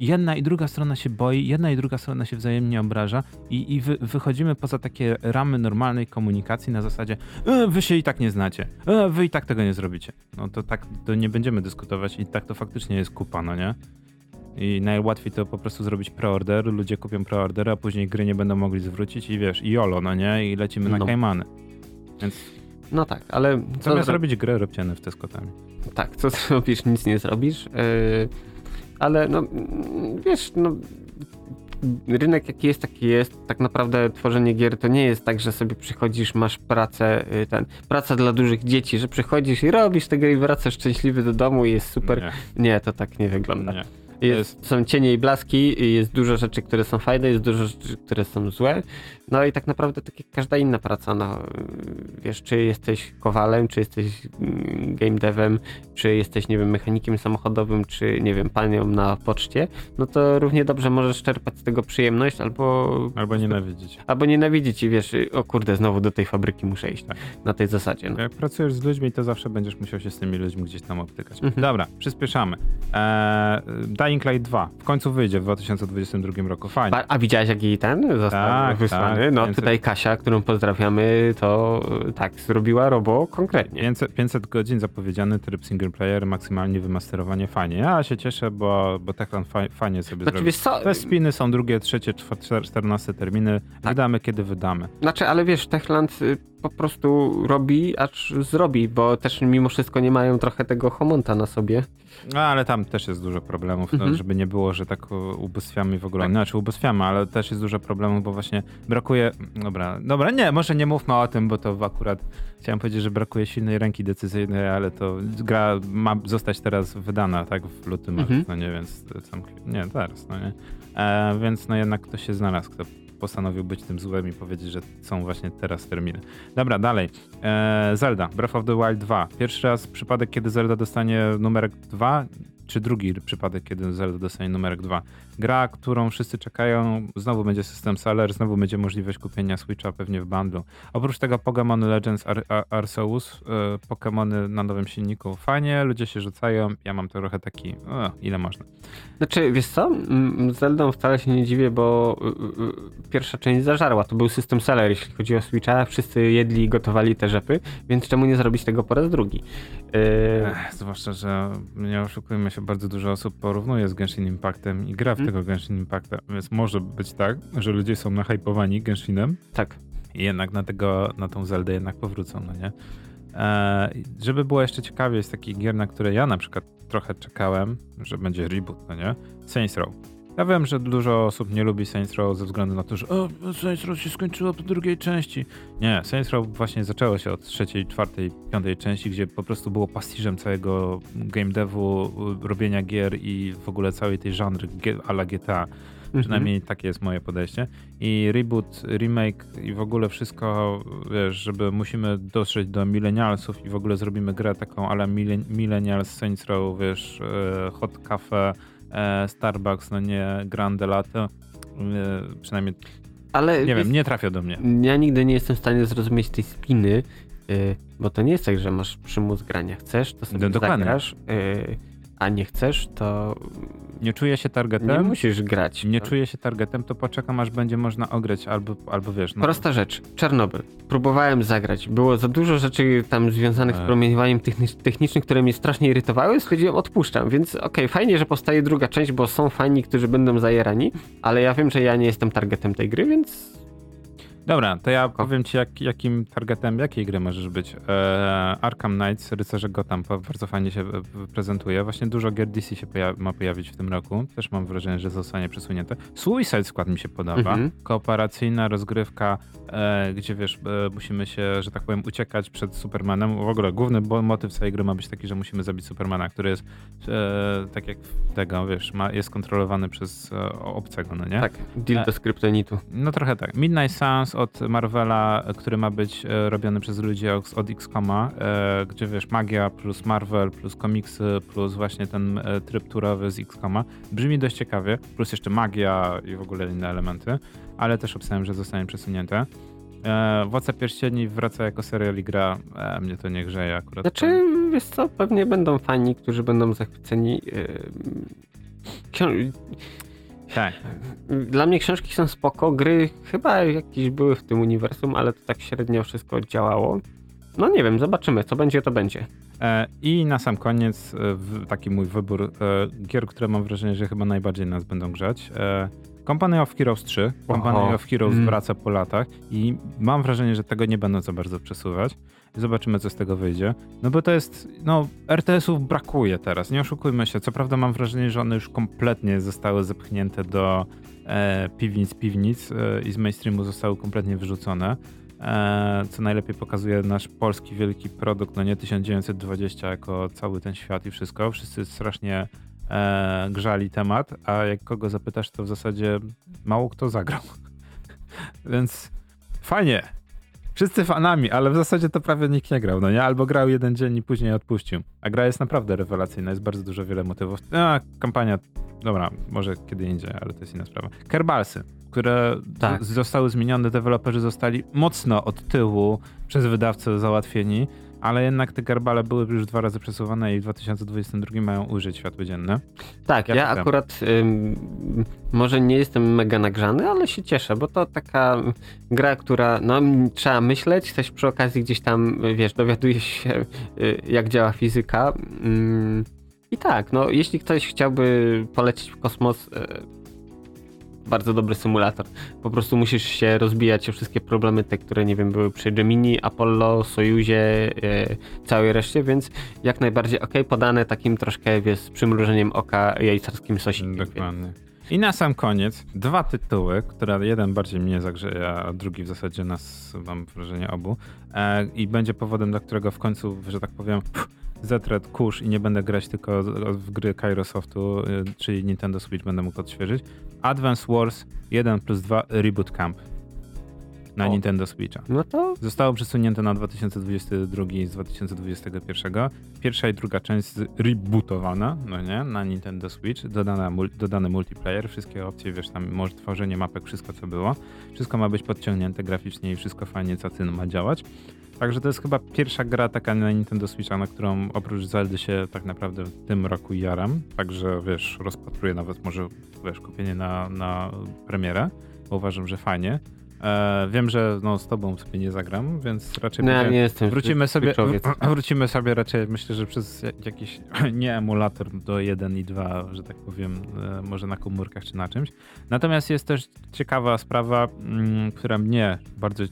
Jedna i druga strona się boi, jedna i druga strona się wzajemnie obraża i, i wy, wychodzimy poza takie ramy normalnej komunikacji na zasadzie e, wy się i tak nie znacie, e, wy i tak tego nie zrobicie. No to tak to nie będziemy dyskutować i tak to faktycznie jest kupa, no nie? I najłatwiej to po prostu zrobić preorder, ludzie kupią preorder, a później gry nie będą mogli zwrócić i wiesz, i jolo, no nie? I lecimy na No. kajmany. Więc No tak, ale co zamiast zro- robić grę, róbcie NFT z kotami. tak, co zrobisz, nic nie zrobisz. Yy, ale no, wiesz, no rynek jaki jest, taki jest. Tak naprawdę tworzenie gier to nie jest tak, że sobie przychodzisz, masz pracę, y, ten, praca dla dużych dzieci, że przychodzisz i robisz te gry i wracasz szczęśliwy do domu i jest super. Nie, Nie, to tak nie wygląda. nie. Jest, są cienie i blaski, jest dużo rzeczy, które są fajne, jest dużo rzeczy, które są złe. No i tak naprawdę tak jak każda inna praca, no wiesz, czy jesteś kowalem, czy jesteś mm, game devem, czy jesteś, nie wiem, mechanikiem samochodowym, czy nie wiem, panią na poczcie, no to równie dobrze możesz czerpać z tego przyjemność albo, Albo nienawidzić. albo nienawidzić i wiesz, o kurde, znowu do tej fabryki muszę iść. Tak. Na tej zasadzie. No. Jak pracujesz z ludźmi, to zawsze będziesz musiał się z tymi ludźmi gdzieś tam obtykać. Mhm. Dobra, przyspieszamy. Eee, Dying Light 2 w końcu wyjdzie w 2022 roku. Fajnie. A widziałeś jak jej ten został Tak, wysłany? tak. no tutaj Kasia, którą pozdrawiamy, to y, tak, zrobiła robo konkretnie. 500, 500 godzin zapowiedziany tryb single player, maksymalnie wymasterowanie. Fajnie. Ja się cieszę, bo, bo Techland fa- fajnie sobie Znaczy, zrobił. co, Te spiny są drugie, trzecie, czternaste terminy. Tak. Wydamy, kiedy wydamy. Znaczy, ale wiesz, Techland y, po prostu robi, acz zrobi, bo też mimo wszystko nie mają trochę tego homonta na sobie. No, ale tam też jest dużo problemów, Mhm. no, żeby nie było, że tak o, ubóstwiamy w ogóle. Tak. Znaczy ubóstwiamy, ale też jest dużo problemów, bo właśnie brakuje... Dobra, dobra, nie, może nie mówmy o tym, bo to akurat chciałem powiedzieć, że brakuje silnej ręki decyzyjnej, ale to gra ma zostać teraz wydana, tak, w lutym, Mhm. no nie, więc tam, nie, teraz, no nie. E, więc no jednak ktoś się znalazł, kto postanowił być tym złym i powiedzieć, że są właśnie teraz terminy. Dobra, dalej. E, Zelda, Breath of the Wild 2. Pierwszy raz przypadek, kiedy Zelda dostanie numerek 2, czy drugi przypadek, kiedy Zelda dostanie numerek 2. Gra, którą wszyscy czekają, znowu będzie system seller, znowu będzie możliwość kupienia Switcha pewnie w bundlu. Oprócz tego Pokémon Legends Ar Ar Arceus, yy, Pokémony na nowym silniku, fajnie, ludzie się rzucają, ja mam trochę taki, o, ile można. Znaczy, wiesz co, Zeldą wcale się nie dziwię, bo y, y, pierwsza część zażarła, to był system seller, jeśli chodzi o Switcha, wszyscy jedli i gotowali te rzepy, więc czemu nie zrobić tego po raz drugi? Yy, Ech, zwłaszcza, że nie oszukujmy się, bardzo dużo osób porównuje z Genshin Impactem i gra w Hmm. tego Genshin Impacta, więc może być tak, że ludzie są nahypowani Genshinem tak. i jednak na, tego, na tą Zeldę jednak powrócą, no nie? E, żeby było jeszcze ciekawiej z takich gier, na które ja na przykład trochę czekałem, że będzie reboot, no nie? Saints Row. Ja wiem, że dużo osób nie lubi Saints Row ze względu na to, że o, Saints Row się skończyło po drugiej części. Nie, Saints Row właśnie zaczęło się od trzeciej, czwartej, piątej części, gdzie po prostu było pastiżem całego game devu, y, robienia gier i w ogóle całej tej żanry a la GTA. Przynajmniej takie jest moje podejście. I reboot, remake i w ogóle wszystko, wiesz, żeby musimy dotrzeć do millennialsów i w ogóle zrobimy grę taką ale millennials Saints Row, wiesz, e, Hot Cafe, Starbucks, no nie Grande Latte. E, przynajmniej, Ale nie wiem, nie trafia do mnie. ja nigdy nie jestem w stanie zrozumieć tej spiny, yy, bo to nie jest tak, że masz przymus grania. Chcesz, to sobie No, dokładnie. zagrasz, yy, a nie chcesz, to Nie czuję się nie targetem. musisz grać. Nie czuję się targetem, to poczekam aż będzie można ograć albo, albo wiesz, no, Prosta rzecz. Czarnobyl. Próbowałem zagrać. Było za dużo rzeczy tam związanych z Tak. promieniowaniem techni- technicznym, które mnie strasznie irytowały. Stwierdziłem, odpuszczam. Więc okej, fajnie, że powstaje druga część, bo są fani, którzy będą zajerani, ale ja wiem, że ja nie jestem targetem tej gry, więc Dobra, to ja powiem ci, jak, jakim targetem, jakiej gry możesz być. E, Arkham Knights, Rycerze Gotham, bardzo fajnie się e, prezentuje. Właśnie dużo gier DC się poja- ma pojawić w tym roku. Też mam wrażenie, że zostanie przesunięte. Suicide Squad mi się podoba. Mhm. Kooperacyjna rozgrywka, e, gdzie wiesz, e, musimy się, że tak powiem, uciekać przed Supermanem. W ogóle główny motyw całej gry ma być taki, że musimy zabić Supermana, który jest e, tak jak tego, wiesz, ma, jest kontrolowany przez e, obcego, no nie? tak, deal do skryptonitu. No trochę tak. Midnight Suns od Marvela, który ma być e, robiony przez ludzi od, XCOMa, e, gdzie wiesz, magia plus Marvel, plus komiksy, plus właśnie ten e, tryb turowy z XCOMa. Brzmi dość ciekawie, plus jeszcze magia i w ogóle inne elementy, ale też obstawiam, że zostanie przesunięte. Władca Pierścieni wraca jako serial i gra. E, mnie to nie grzeje akurat. Znaczy, wiesz co, pewnie będą fani, którzy będą zachwyceni. Yy, Tak. Dla mnie książki są spoko, gry chyba jakieś były w tym uniwersum, ale to tak średnio wszystko działało. No nie wiem, zobaczymy, co będzie, to będzie. E, I na sam koniec e, taki mój wybór e, gier, które mam wrażenie, że chyba najbardziej nas będą grzać. Company of Heroes 3. Company Oho. of Heroes Mm. wraca po latach i mam wrażenie, że tego nie będą za bardzo przesuwać. Zobaczymy, co z tego wyjdzie. No bo to jest, no, RTS-ów brakuje teraz, nie oszukujmy się. Co prawda mam wrażenie, że one już kompletnie zostały zepchnięte do e, piwnic, piwnic e, i z mainstreamu zostały kompletnie wyrzucone. E, co najlepiej pokazuje nasz polski wielki produkt, no nie 1920 jako cały ten świat i wszystko. Wszyscy strasznie e, grzali temat, a jak kogo zapytasz, to w zasadzie mało kto zagrał. Więc fajnie. Wszyscy fanami, ale w zasadzie to prawie nikt nie grał, no nie? Albo grał jeden dzień i później odpuścił. A gra jest naprawdę rewelacyjna, jest bardzo dużo wiele motywów. A, kampania, dobra, może kiedy indziej, ale to jest inna sprawa. Kerbalsy, które Tak. zostały zmienione, deweloperzy zostali mocno od tyłu przez wydawcę załatwieni, ale jednak te Kerbale były już dwa razy przesuwane i w 2022 mają ujrzeć światło dzienne. Tak, Ja ja, akurat ym, może nie jestem mega nagrzany, ale się cieszę, bo to taka gra, która no, trzeba myśleć, też przy okazji gdzieś tam, wiesz, dowiadujesz się, y, jak działa fizyka. Ym, I tak, no, jeśli ktoś chciałby polecieć w kosmos, y, bardzo dobry symulator. Po prostu musisz się rozbijać o wszystkie problemy, te, które, nie wiem, były przy Gemini, Apollo, Sojuzie, y, całej reszcie, więc jak najbardziej ok, podane takim troszkę, wiesz, z przymrużeniem oka jajcarskim sosikiem. Dokładnie. I na sam koniec dwa tytuły, które jeden bardziej mnie zagrzeje, a drugi w zasadzie nas, mam wrażenie, obu. E, I będzie powodem, dla którego w końcu, że tak powiem, pff, zetret kurz i nie będę grać tylko w gry Kairosoftu, y, czyli Nintendo Switch będę mógł odświeżyć. Advance Wars 1 plus 2 Reboot Camp. na O. Nintendo Switcha. No to Zostało przesunięte na 2022 z 2021. Pierwsza i druga część rebootowana, no nie, na Nintendo Switch, dodana, mul, dodany multiplayer, wszystkie opcje, wiesz, tam może tworzenie mapek, wszystko co było. Wszystko ma być podciągnięte graficznie i wszystko fajnie cacyn ma działać. Także to jest chyba pierwsza gra taka na Nintendo Switcha, na którą oprócz Zeldy się tak naprawdę w tym roku jaram. Także wiesz, rozpatruję nawet może wiesz, kupienie na, na premierę, bo uważam, że fajnie. E, wiem, że no, z tobą sobie nie zagram, więc raczej no, ja nie jestem wrócimy sobie, wrócimy sobie raczej, myślę, że przez jakiś nie emulator do 1 i 2, że tak powiem, e, może na komórkach czy na czymś. Natomiast jest też ciekawa sprawa, mm, która mnie bardzo, e,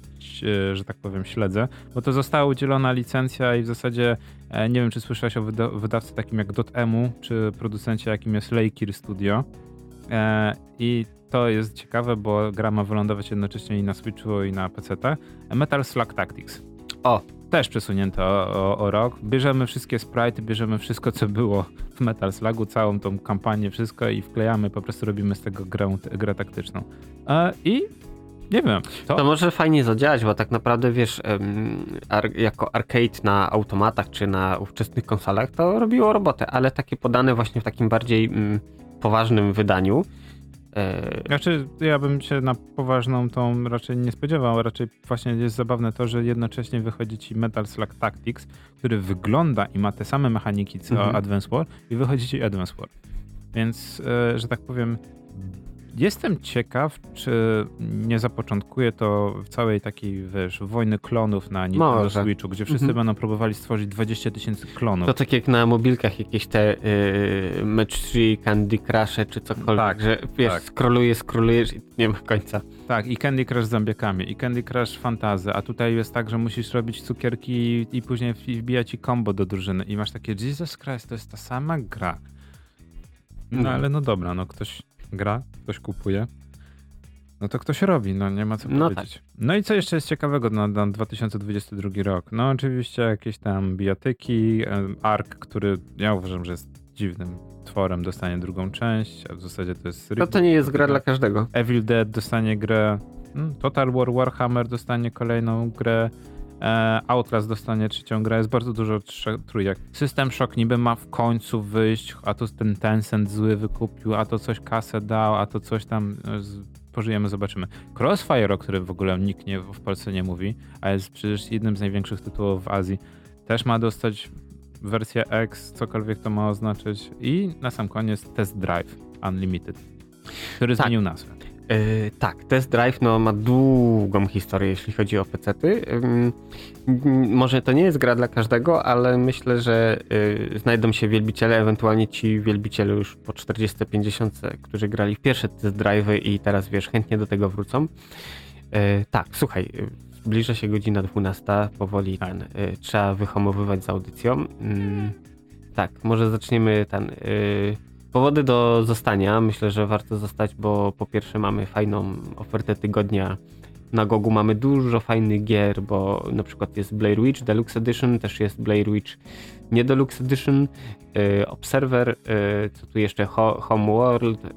że tak powiem, śledzę, bo to została udzielona licencja i w zasadzie e, nie wiem, czy słyszałeś o wyda- wydawcy takim jak Dotemu, czy producencie jakim jest Lakeir Studio. I to jest ciekawe, bo gra ma wylądować jednocześnie i na Switchu, i na PC. Metal Slug Tactics. O. Też przesunięte o, o, o rok. Bierzemy wszystkie sprite, bierzemy wszystko, co było w Metal Slugu, całą tą kampanię, wszystko i wklejamy, po prostu robimy z tego grę, grę taktyczną. E, I nie wiem, to, To może fajnie zadziałać, bo tak naprawdę wiesz, jako arcade na automatach czy na ówczesnych konsolach to robiło robotę, ale takie podane właśnie w takim bardziej mm, poważnym wydaniu. E, Znaczy, ja bym się na poważną tą raczej nie spodziewał. Raczej właśnie jest zabawne to, że jednocześnie wychodzi ci Metal Slug Tactics, który wygląda i ma te same mechaniki co Mhm. Advance War i wychodzi ci Advance War. Więc, e, że tak powiem, jestem ciekaw, czy nie zapoczątkuje to w całej takiej, wiesz, wojny klonów na Nintendo Może. Switchu, gdzie wszyscy Mhm. będą próbowali stworzyć 20 tysięcy klonów. to tak jak na mobilkach jakieś te y, Match 3, Candy Crush czy cokolwiek, Tak, że wiesz, tak. scrollujesz, scrollujesz i nie ma końca. Tak, i Candy Crush z zombiakami, i Candy Crush fantazy, a tutaj jest tak, że musisz robić cukierki i, i później w- wbija ci combo do drużyny i masz takie Jesus Christ, to jest ta sama gra. No Mhm. ale no dobra, no ktoś gra, ktoś kupuje, no to ktoś robi, no nie ma co No powiedzieć. No i co jeszcze jest ciekawego na, na 2022 rok? No oczywiście jakieś tam bijatyki, Ark, który ja uważam, że jest dziwnym tworem, dostanie drugą część, a w zasadzie to jest... No to nie jest gra dla każdego. Evil Dead dostanie grę, mm, Total War Warhammer dostanie kolejną grę, Outlast dostanie trzecią grę, jest bardzo dużo trójek. System Shock niby ma w końcu wyjść, a to ten Tencent zły wykupił, a to coś kasę dał, a to coś tam e, pożyjemy, zobaczymy. Crossfire, o którym w ogóle nikt nie, w Polsce nie mówi, a jest przecież jednym z największych tytułów w Azji, też ma dostać wersję X, cokolwiek to ma oznaczyć i na sam koniec Test Drive Unlimited, który Tak. zmienił nazwę. Yy, tak, Test Drive no, ma długą historię, jeśli chodzi o pecety. M, może to nie jest gra dla każdego, ale myślę, że yy, znajdą się wielbiciele, ewentualnie ci wielbiciele już po 40-50, którzy grali w pierwsze Test Drive'y i teraz, wiesz, chętnie do tego wrócą. Yy, tak, słuchaj, yy, zbliża się godzina 12, powoli Tak. ten, yy, trzeba wyhamowywać z audycją. Ym, tak, może zaczniemy ten... Powody do zostania. Myślę, że warto zostać, bo po pierwsze mamy fajną ofertę tygodnia. Na Gogu mamy dużo fajnych gier, bo na przykład jest Blair Witch Deluxe Edition, też jest Blair Witch nie Deluxe Edition, y, Observer, y, co tu jeszcze, Ho Homeworld, y,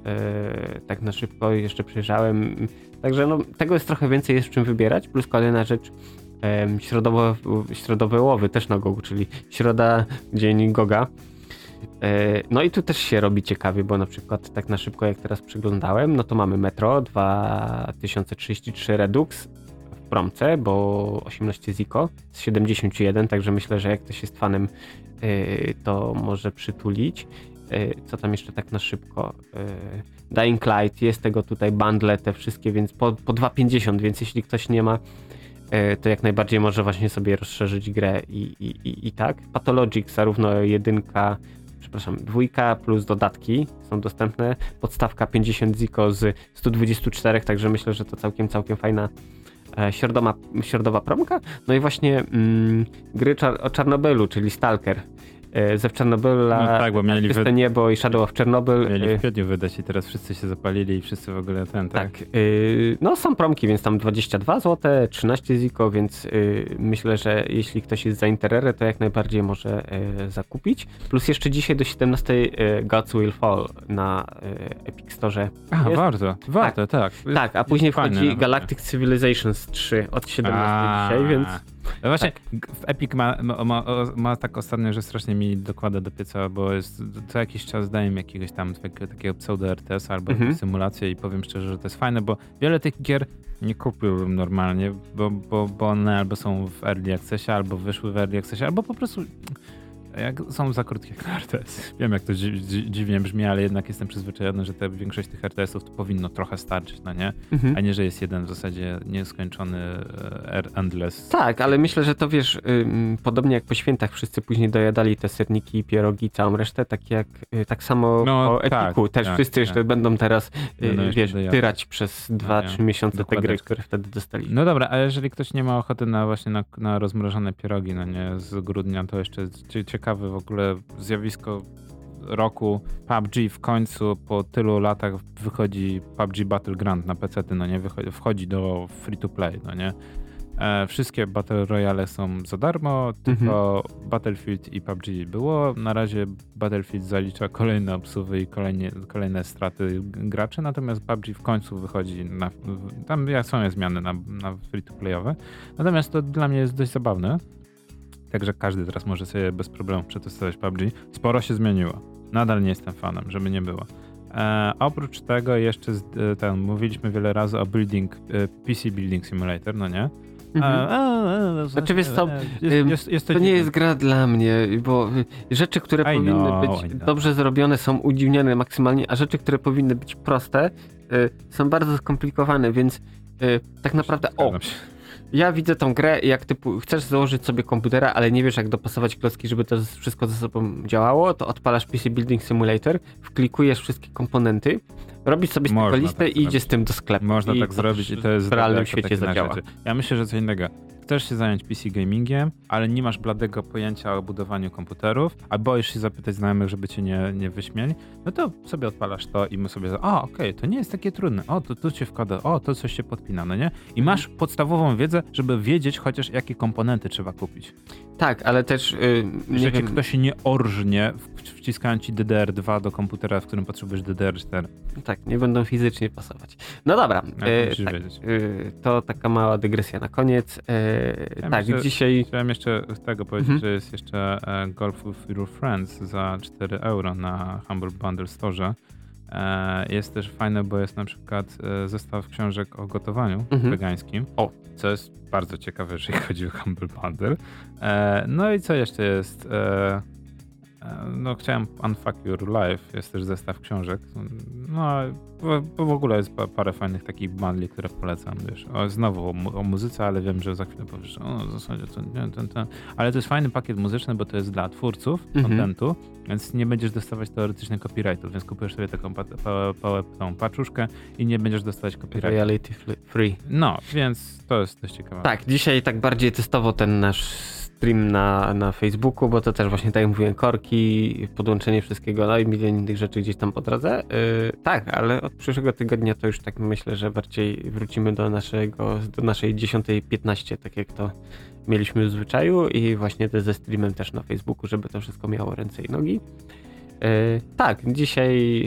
tak na szybko jeszcze przejrzałem. Także no, tego jest trochę więcej, jest w czym wybierać, plus kolejna rzecz, środowe, środowe łowy też na Gogu, czyli środa, dzień Goga. E, No i tu też się robi ciekawie, bo na przykład tak na szybko jak teraz przeglądałem, no to mamy Metro 2033 Redux w promce, bo 18 Zico z 71, także myślę, że jak ktoś jest fanem, e, to może przytulić. E, Co tam jeszcze tak na szybko? Dying Light, jest tego tutaj bundle, te wszystkie, więc po, po 2,50, więc jeśli ktoś nie ma, to jak najbardziej może właśnie sobie rozszerzyć grę i, i, i, i tak. Pathologic, zarówno jedynka, przepraszam, dwójka plus dodatki są dostępne. Podstawka 50 Zico z 124, także myślę, że to całkiem, całkiem fajna e, środowa, środowa promka. No i właśnie mm, gry czar o Czarnobylu, czyli Stalker. E, ze Czarnobyla, No tak, bo mieli Czyste Niebo i Shadow of Chernobyl. Mieli e, w kwietniu wydać i teraz wszyscy się zapalili i wszyscy w ogóle ten, tak? Tak, y, no są promki, więc tam 22 zł, 13 ziko, więc y, myślę, że jeśli ktoś jest za Interere, to jak najbardziej może y, zakupić. Plus jeszcze dzisiaj do 17 y, Gods Will Fall na Epic Store. A, Jest- warto, warto, tak. Tak, a później wchodzi. Galactic Civilizations 3 od 17 A, dzisiaj, więc No właśnie, Tak. Epic ma, ma, ma, ma tak ostatnio, że strasznie mi dokłada do pieca, bo jest, co jakiś czas daje mi jakiegoś tam takiego, takiego pseudo-RTS albo Mhm. symulację i powiem szczerze, że to jest fajne, bo wiele tych gier nie kupiłbym normalnie, bo, bo, bo one albo są w Early Accessie, albo wyszły w Early Accessie, albo po prostu jak są za krótkie jak na RTS. Wiem, jak to dzi dzi dziwnie brzmi, ale jednak jestem przyzwyczajony, że te, większość tych RTS-ów to powinno trochę starczyć, no nie? mhm. A nie, że jest jeden w zasadzie nieskończony e, endless. Tak, ale myślę, że to wiesz, ym, podobnie jak po świętach wszyscy później dojadali te serniki, pierogi, całą resztę, tak jak y, tak samo No, po tak, Epiku. Też tak, wszyscy jeszcze tak. będą teraz, y, jeszcze wiesz, dojadać. tyrać przez 2-3 nie. miesiące te Dokładnie. gry, które wtedy dostali. No dobra, a jeżeli ktoś nie ma ochoty na właśnie na, na rozmrożone pierogi, no nie, z grudnia, to jeszcze cie- ciekawe w ogóle zjawisko roku PUBG w końcu po tylu latach wychodzi PUBG Battleground na PC, no nie, wychodzi, wchodzi do free to play, no nie. E, wszystkie Battle Royale są za darmo, tylko Battlefield i PUBG było. Na razie Battlefield zalicza kolejne obsuwy i kolejnie, kolejne straty graczy, natomiast PUBG w końcu wychodzi na. Tam są zmiany na, na free to playowe. Natomiast to dla mnie jest dość zabawne. Także każdy teraz może sobie bez problemu przetestować PUBG. Sporo się zmieniło. Nadal nie jestem fanem, żeby nie było. E, oprócz tego jeszcze z, e, ten, mówiliśmy wiele razy o building, e, PC Building Simulator, no nie? Mhm. A, Znaczy, wiesz co, jest, ym, jest, jest To nie jest gra dla mnie, bo y, rzeczy, które I powinny know, być dobrze zrobione są udziwniane maksymalnie, a rzeczy, które powinny być proste y, są bardzo skomplikowane, więc y, tak naprawdę o. ja widzę tą grę jak typu chcesz założyć sobie komputera, ale nie wiesz jak dopasować klocki, żeby to wszystko ze sobą działało, to odpalasz PC Building Simulator, wklikujesz wszystkie komponenty, robisz sobie z tego listę tak i idziesz z tym do sklepu. Można I tak zrobić i to jest w realnym świecie zadziała. Ja myślę, że co innego. Chcesz się zająć PC gamingiem, ale nie masz bladego pojęcia o budowaniu komputerów, a boisz się zapytać znajomych, żeby cię nie, nie wyśmieli, no to sobie odpalasz to i my sobie, a okej, to nie jest takie trudne, o, to tu się wkłada, o, to coś się podpina, no nie? I masz podstawową wiedzę, żeby wiedzieć chociaż jakie komponenty trzeba kupić. Tak, ale też y, nie Że cię wiem, ktoś nie orżnie, wciskając ci DDR2 do komputera, w którym potrzebujesz DDR4. tak, nie będą fizycznie pasować. No dobra, y, musisz tak, wiedzieć. y, to taka mała dygresja na koniec. Y, Ja tak, myślę- dzisiaj Chciałem jeszcze z tego powiedzieć, Mhm. że jest jeszcze e, Golf with Your Friends za 4 euro na Humble Bundle Store. E, jest też fajne, bo jest na przykład e, zestaw książek o gotowaniu Mhm. wegańskim. O. Co jest bardzo ciekawe, jeżeli chodzi o Humble Bundle. E, no i co jeszcze jest? No chciałem Unfuck Your Life, jest też zestaw książek. No bo, w ogóle jest pa, parę fajnych takich bundli, które polecam, wiesz. O, znowu o, mu- o muzyce, ale wiem, że za chwilę powiesz, o w zasadzie to nie, ten, ten. Ale to jest fajny pakiet muzyczny, bo to jest dla twórców Mhm. kontentu, więc nie będziesz dostawać teoretycznie copyrightów, więc kupujesz sobie taką pa, pa, pa, tą paczuszkę i nie będziesz dostawać copyrightu. reality free. No, więc to jest dość ciekawe. Tak, dzisiaj tak bardziej testowo ten nasz stream na, na Facebooku, bo to też właśnie tak jak mówiłem, korki, podłączenie wszystkiego, no i milion innych rzeczy gdzieś tam po drodze. Yy, tak, ale od przyszłego tygodnia to już tak myślę, że bardziej wrócimy do naszego, do naszej 10.15, tak jak to mieliśmy w zwyczaju i właśnie te ze streamem też na Facebooku, żeby to wszystko miało ręce i nogi. Yy, tak, dzisiaj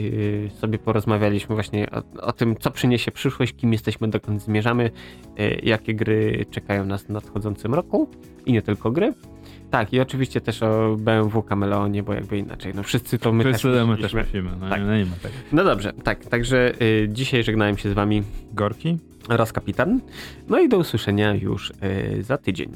yy, sobie porozmawialiśmy właśnie o, o tym, co przyniesie przyszłość, kim jesteśmy, dokąd zmierzamy, yy, jakie gry czekają nas w nadchodzącym roku i nie tylko gry. Tak, i oczywiście też o BMW Kameleonie, bo jakby inaczej, no wszyscy to my My też my też musimy, no, Tak. no nie ma tak. No dobrze, tak, także yy, dzisiaj żegnałem się z wami Gorki? Raz Kapitan, no i do usłyszenia już yy, za tydzień.